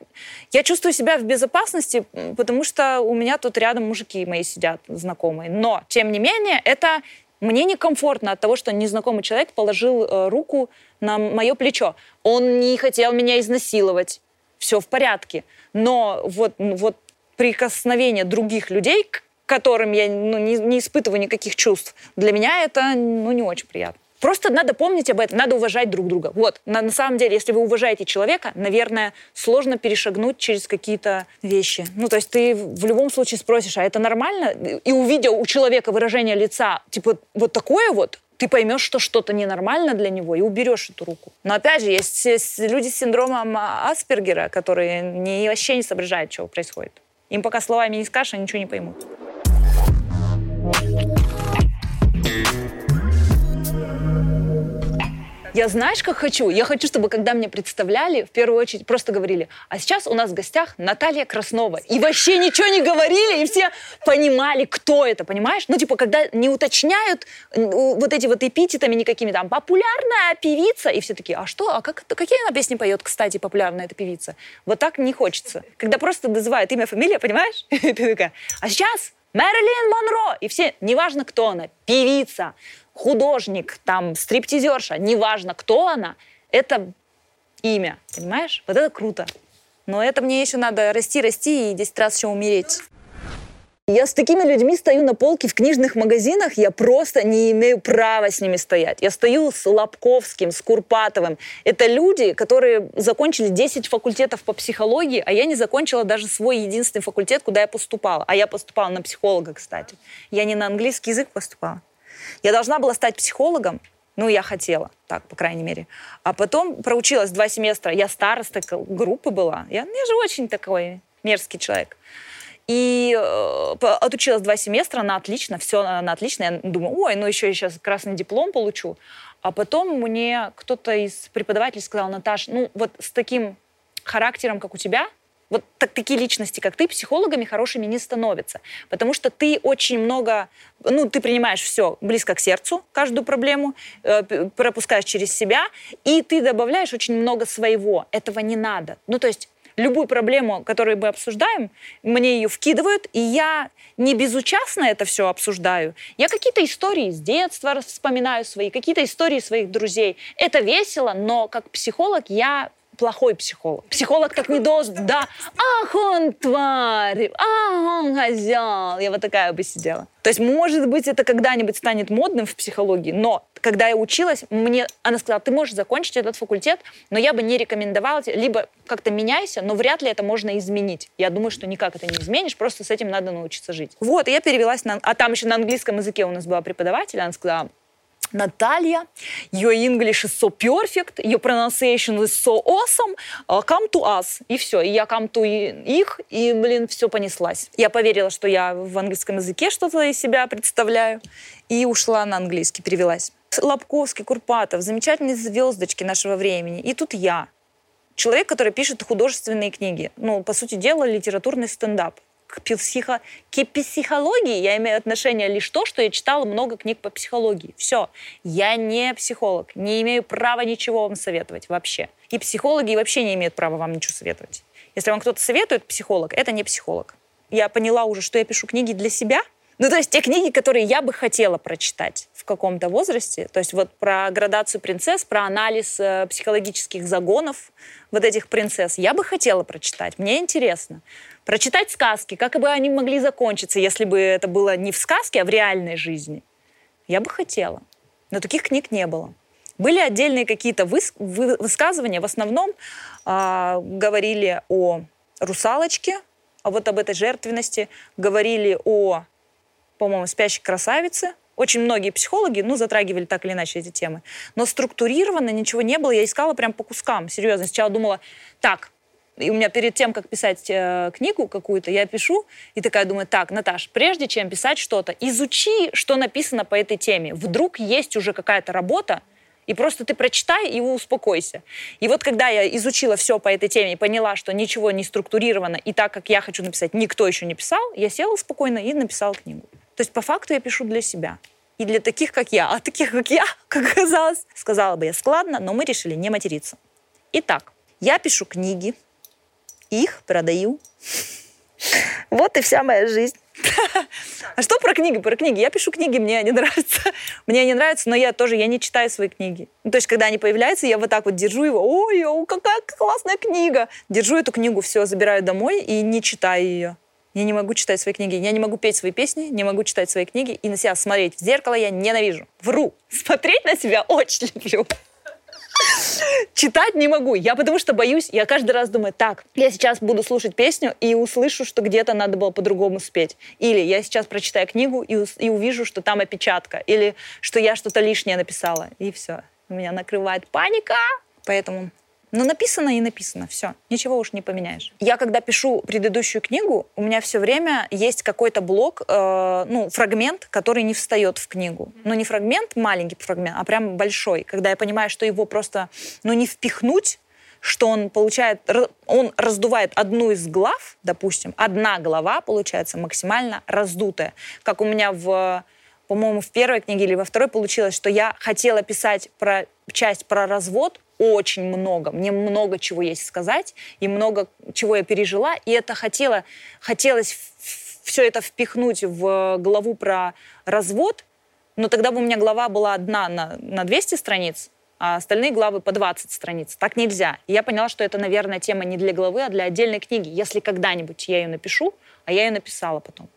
я чувствую себя в безопасности, потому что у меня тут рядом мужики мои сидят, знакомые. Но, тем не менее, это мне некомфортно от того, что незнакомый человек положил э, руку на мое плечо. Он не хотел меня изнасиловать. Все в порядке. Но вот, вот прикосновение других людей, к которым я ну, не, не испытываю никаких чувств, для меня это ну, не очень приятно. Просто надо помнить об этом, надо уважать друг друга. Вот, на, на самом деле, если вы уважаете человека, наверное, сложно перешагнуть через какие-то вещи. Ну, то есть ты в любом случае спросишь, а это нормально? И увидя у человека выражение лица, типа, вот такое вот, ты поймешь, что что-то ненормально для него, и уберешь эту руку. Но опять же, есть, есть люди с синдромом Аспергера, которые не, вообще не соображают, что происходит. Им пока словами не скажешь, они ничего не поймут. Я знаешь, как хочу? Я хочу, чтобы когда мне представляли, в первую очередь просто говорили, а сейчас у нас в гостях Наталья Краснова. И вообще ничего не говорили, и все понимали, кто это, понимаешь? Ну, типа, когда не уточняют вот эти вот эпитетами никакими, там, популярная певица, и все такие, а что, а как, какие она песни поет, кстати, популярная эта певица? Вот так не хочется. Когда просто называют имя, фамилия, понимаешь? Ты такая, а сейчас Мэрилин Монро! И все, неважно, кто она, певица, художник, там, стриптизерша, неважно, кто она, это имя, понимаешь? Вот это круто. Но это мне еще надо расти, расти и 10 раз еще умереть. Я с такими людьми стою на полке в книжных магазинах, я просто не имею права с ними стоять. Я стою с Лобковским, с Курпатовым. Это люди, которые закончили 10 факультетов по психологии, а я не закончила даже свой единственный факультет, куда я поступала. А я поступала на психолога, кстати. Я не на английский язык поступала. Я должна была стать психологом, ну, я хотела, так, по крайней мере. А потом проучилась два семестра. Я староста группы была. Я, я же очень такой мерзкий человек. И э, отучилась два семестра, она отлично, все она отлично. Я думаю, ой, ну еще я сейчас красный диплом получу. А потом мне кто-то из преподавателей сказал, Наташ, ну вот с таким характером, как у тебя, вот так, такие личности, как ты, психологами хорошими не становятся. Потому что ты очень много, ну, ты принимаешь все близко к сердцу, каждую проблему, э, пропускаешь через себя, и ты добавляешь очень много своего. Этого не надо. Ну, то есть любую проблему, которую мы обсуждаем, мне ее вкидывают, и я не безучастно это все обсуждаю. Я какие-то истории с детства вспоминаю свои, какие-то истории своих друзей. Это весело, но как психолог я плохой психолог. Психолог так не должен, да, ах, он тварь, ах, он козел. Я вот такая бы сидела. То есть, может быть, это когда-нибудь станет модным в психологии, но когда я училась, мне она сказала, ты можешь закончить этот факультет, но я бы не рекомендовала тебе, либо как-то меняйся, но вряд ли это можно изменить. Я думаю, что никак это не изменишь, просто с этим надо научиться жить. Вот, и я перевелась на... А там еще на английском языке у нас была преподаватель, она сказала, Наталья, your English is so perfect, your pronunciation is so awesome, uh, come to us. И все, и я come to их, и, блин, все понеслась. Я поверила, что я в английском языке что-то из себя представляю, и ушла на английский, перевелась. Лобковский, Курпатов, замечательные звездочки нашего времени. И тут я, человек, который пишет художественные книги. Ну, по сути дела, литературный стендап к, психо... к психологии я имею отношение лишь то, что я читала много книг по психологии. Все. Я не психолог, не имею права ничего вам советовать вообще. И психологи вообще не имеют права вам ничего советовать. Если вам кто-то советует психолог, это не психолог. Я поняла уже, что я пишу книги для себя, ну, то есть те книги, которые я бы хотела прочитать в каком-то возрасте, то есть вот про градацию принцесс, про анализ э, психологических загонов вот этих принцесс, я бы хотела прочитать, мне интересно. Прочитать сказки, как бы они могли закончиться, если бы это было не в сказке, а в реальной жизни. Я бы хотела. Но таких книг не было. Были отдельные какие-то выс- высказывания, в основном э, говорили о русалочке, а вот об этой жертвенности, говорили о по-моему, «Спящей красавицы». Очень многие психологи, ну, затрагивали так или иначе эти темы. Но структурированно ничего не было. Я искала прям по кускам. Серьезно. Сначала думала, так, и у меня перед тем, как писать э, книгу какую-то, я пишу и такая думаю, так, Наташ, прежде чем писать что-то, изучи, что написано по этой теме. Вдруг есть уже какая-то работа, и просто ты прочитай и успокойся. И вот когда я изучила все по этой теме и поняла, что ничего не структурировано, и так, как я хочу написать, никто еще не писал, я села спокойно и написала книгу. То есть по факту я пишу для себя. И для таких, как я. А таких, как я, как оказалось, сказала бы я складно, но мы решили не материться. Итак, я пишу книги, их продаю. Вот и вся моя жизнь. А что про книги? Про книги. Я пишу книги, мне они нравятся. Мне они нравятся, но я тоже, я не читаю свои книги. Ну, то есть, когда они появляются, я вот так вот держу его. Ой, о, какая классная книга. Держу эту книгу, все, забираю домой и не читаю ее. Я не могу читать свои книги, я не могу петь свои песни, не могу читать свои книги, и на себя смотреть в зеркало я ненавижу. Вру. Смотреть на себя очень люблю. Читать не могу. Я потому что боюсь, я каждый раз думаю, так, я сейчас буду слушать песню и услышу, что где-то надо было по-другому спеть. Или я сейчас прочитаю книгу и, и увижу, что там опечатка. Или что я что-то лишнее написала. И все. Меня накрывает паника. Поэтому но написано и написано, все, ничего уж не поменяешь. Я когда пишу предыдущую книгу, у меня все время есть какой-то блок, э, ну, фрагмент, который не встает в книгу. Но не фрагмент, маленький фрагмент, а прям большой, когда я понимаю, что его просто, ну, не впихнуть, что он получает, он раздувает одну из глав, допустим, одна глава получается максимально раздутая. Как у меня в, по-моему, в первой книге или во второй получилось, что я хотела писать про часть про развод, очень много. Мне много чего есть сказать, и много чего я пережила. И это хотела, хотелось все это впихнуть в главу про развод, но тогда бы у меня глава была одна на, на 200 страниц, а остальные главы по 20 страниц. Так нельзя. И я поняла, что это, наверное, тема не для главы, а для отдельной книги, если когда-нибудь я ее напишу, а я ее написала потом.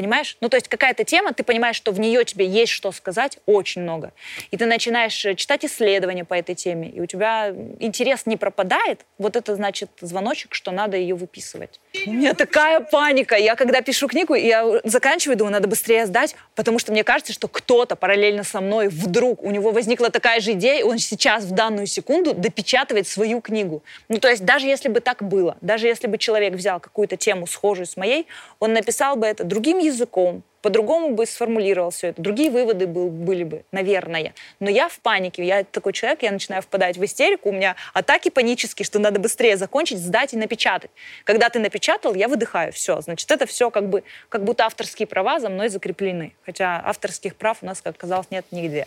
Понимаешь? Ну, то есть какая-то тема, ты понимаешь, что в нее тебе есть что сказать очень много. И ты начинаешь э, читать исследования по этой теме, и у тебя интерес не пропадает. Вот это значит звоночек, что надо ее выписывать. У меня такая паника. Я когда пишу книгу, я заканчиваю, думаю, надо быстрее сдать, потому что мне кажется, что кто-то параллельно со мной вдруг, у него возникла такая же идея, и он сейчас в данную секунду допечатывает свою книгу. Ну, то есть даже если бы так было, даже если бы человек взял какую-то тему схожую с моей, он написал бы это другим языком, языком, по-другому бы сформулировал все это, другие выводы был, были бы, наверное. Но я в панике, я такой человек, я начинаю впадать в истерику, у меня атаки панические, что надо быстрее закончить, сдать и напечатать. Когда ты напечатал, я выдыхаю, все, значит, это все как бы, как будто авторские права за мной закреплены. Хотя авторских прав у нас, как оказалось, нет нигде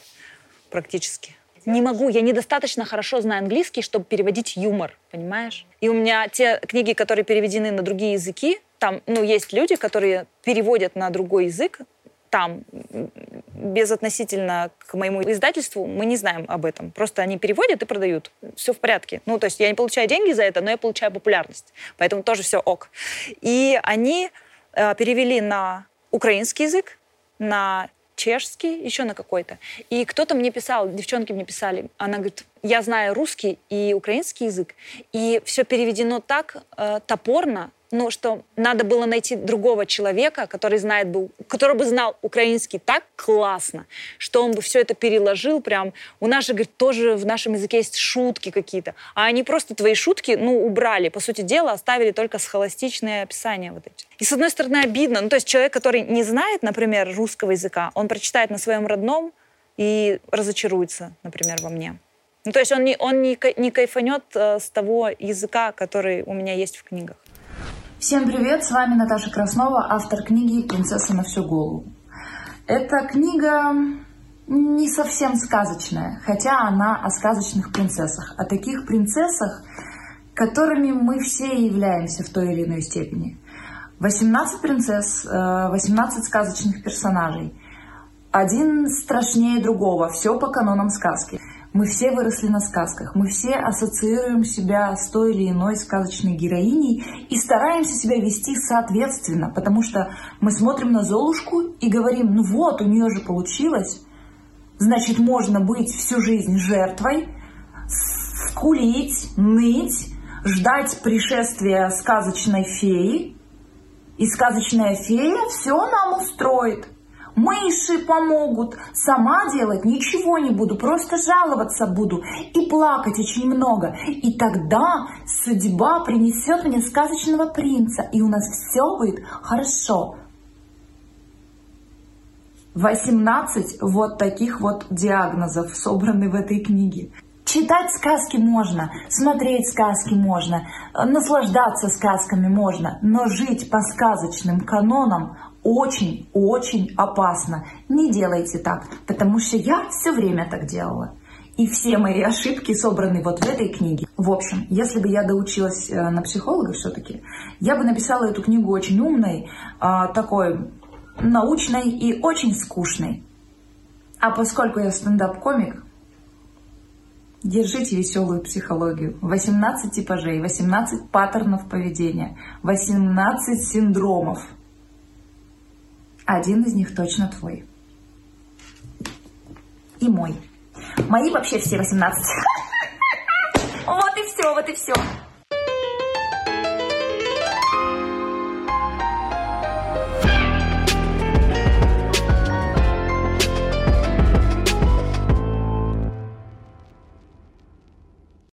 практически. Не могу, я недостаточно хорошо знаю английский, чтобы переводить юмор, понимаешь? И у меня те книги, которые переведены на другие языки, там, ну, есть люди, которые переводят на другой язык, там, безотносительно к моему издательству, мы не знаем об этом. Просто они переводят и продают. Все в порядке. Ну, то есть я не получаю деньги за это, но я получаю популярность. Поэтому тоже все ок. И они э, перевели на украинский язык, на чешский, еще на какой-то. И кто-то мне писал, девчонки мне писали, она говорит, я знаю русский и украинский язык, и все переведено так э, топорно, ну, что надо было найти другого человека, который знает бы, который бы знал украинский так классно, что он бы все это переложил прям. У нас же, говорит, тоже в нашем языке есть шутки какие-то, а они просто твои шутки, ну, убрали, по сути дела, оставили только схоластичные описания вот эти. И с одной стороны обидно, ну, то есть человек, который не знает, например, русского языка, он прочитает на своем родном и разочаруется, например, во мне. Ну, то есть он не, он не, не кайфанет э, с того языка, который у меня есть в книгах. Всем привет, с вами Наташа Краснова, автор книги «Принцесса на всю голову». Эта книга не совсем сказочная, хотя она о сказочных принцессах, о таких принцессах, которыми мы все являемся в той или иной степени. 18 принцесс, 18 э, сказочных персонажей. Один страшнее другого, все по канонам сказки. Мы все выросли на сказках, мы все ассоциируем себя с той или иной сказочной героиней и стараемся себя вести соответственно, потому что мы смотрим на Золушку и говорим, ну вот, у нее же получилось, значит, можно быть всю жизнь жертвой, скулить, ныть, ждать пришествия сказочной феи, и сказочная фея все нам устроит мыши помогут. Сама делать ничего не буду, просто жаловаться буду и плакать очень много. И тогда судьба принесет мне сказочного принца, и у нас все будет хорошо. 18 вот таких вот диагнозов собраны в этой книге. Читать сказки можно, смотреть сказки можно, наслаждаться сказками можно, но жить по сказочным канонам очень-очень опасно. Не делайте так, потому что я все время так делала. И все мои ошибки собраны вот в этой книге. В общем, если бы я доучилась э, на психолога все-таки, я бы написала эту книгу очень умной, а, такой научной и очень скучной. А поскольку я стендап-комик, держите веселую психологию. 18 типажей, 18 паттернов поведения, 18 синдромов – один из них точно твой. И мой. Мои вообще все 18. Вот и все, вот и все.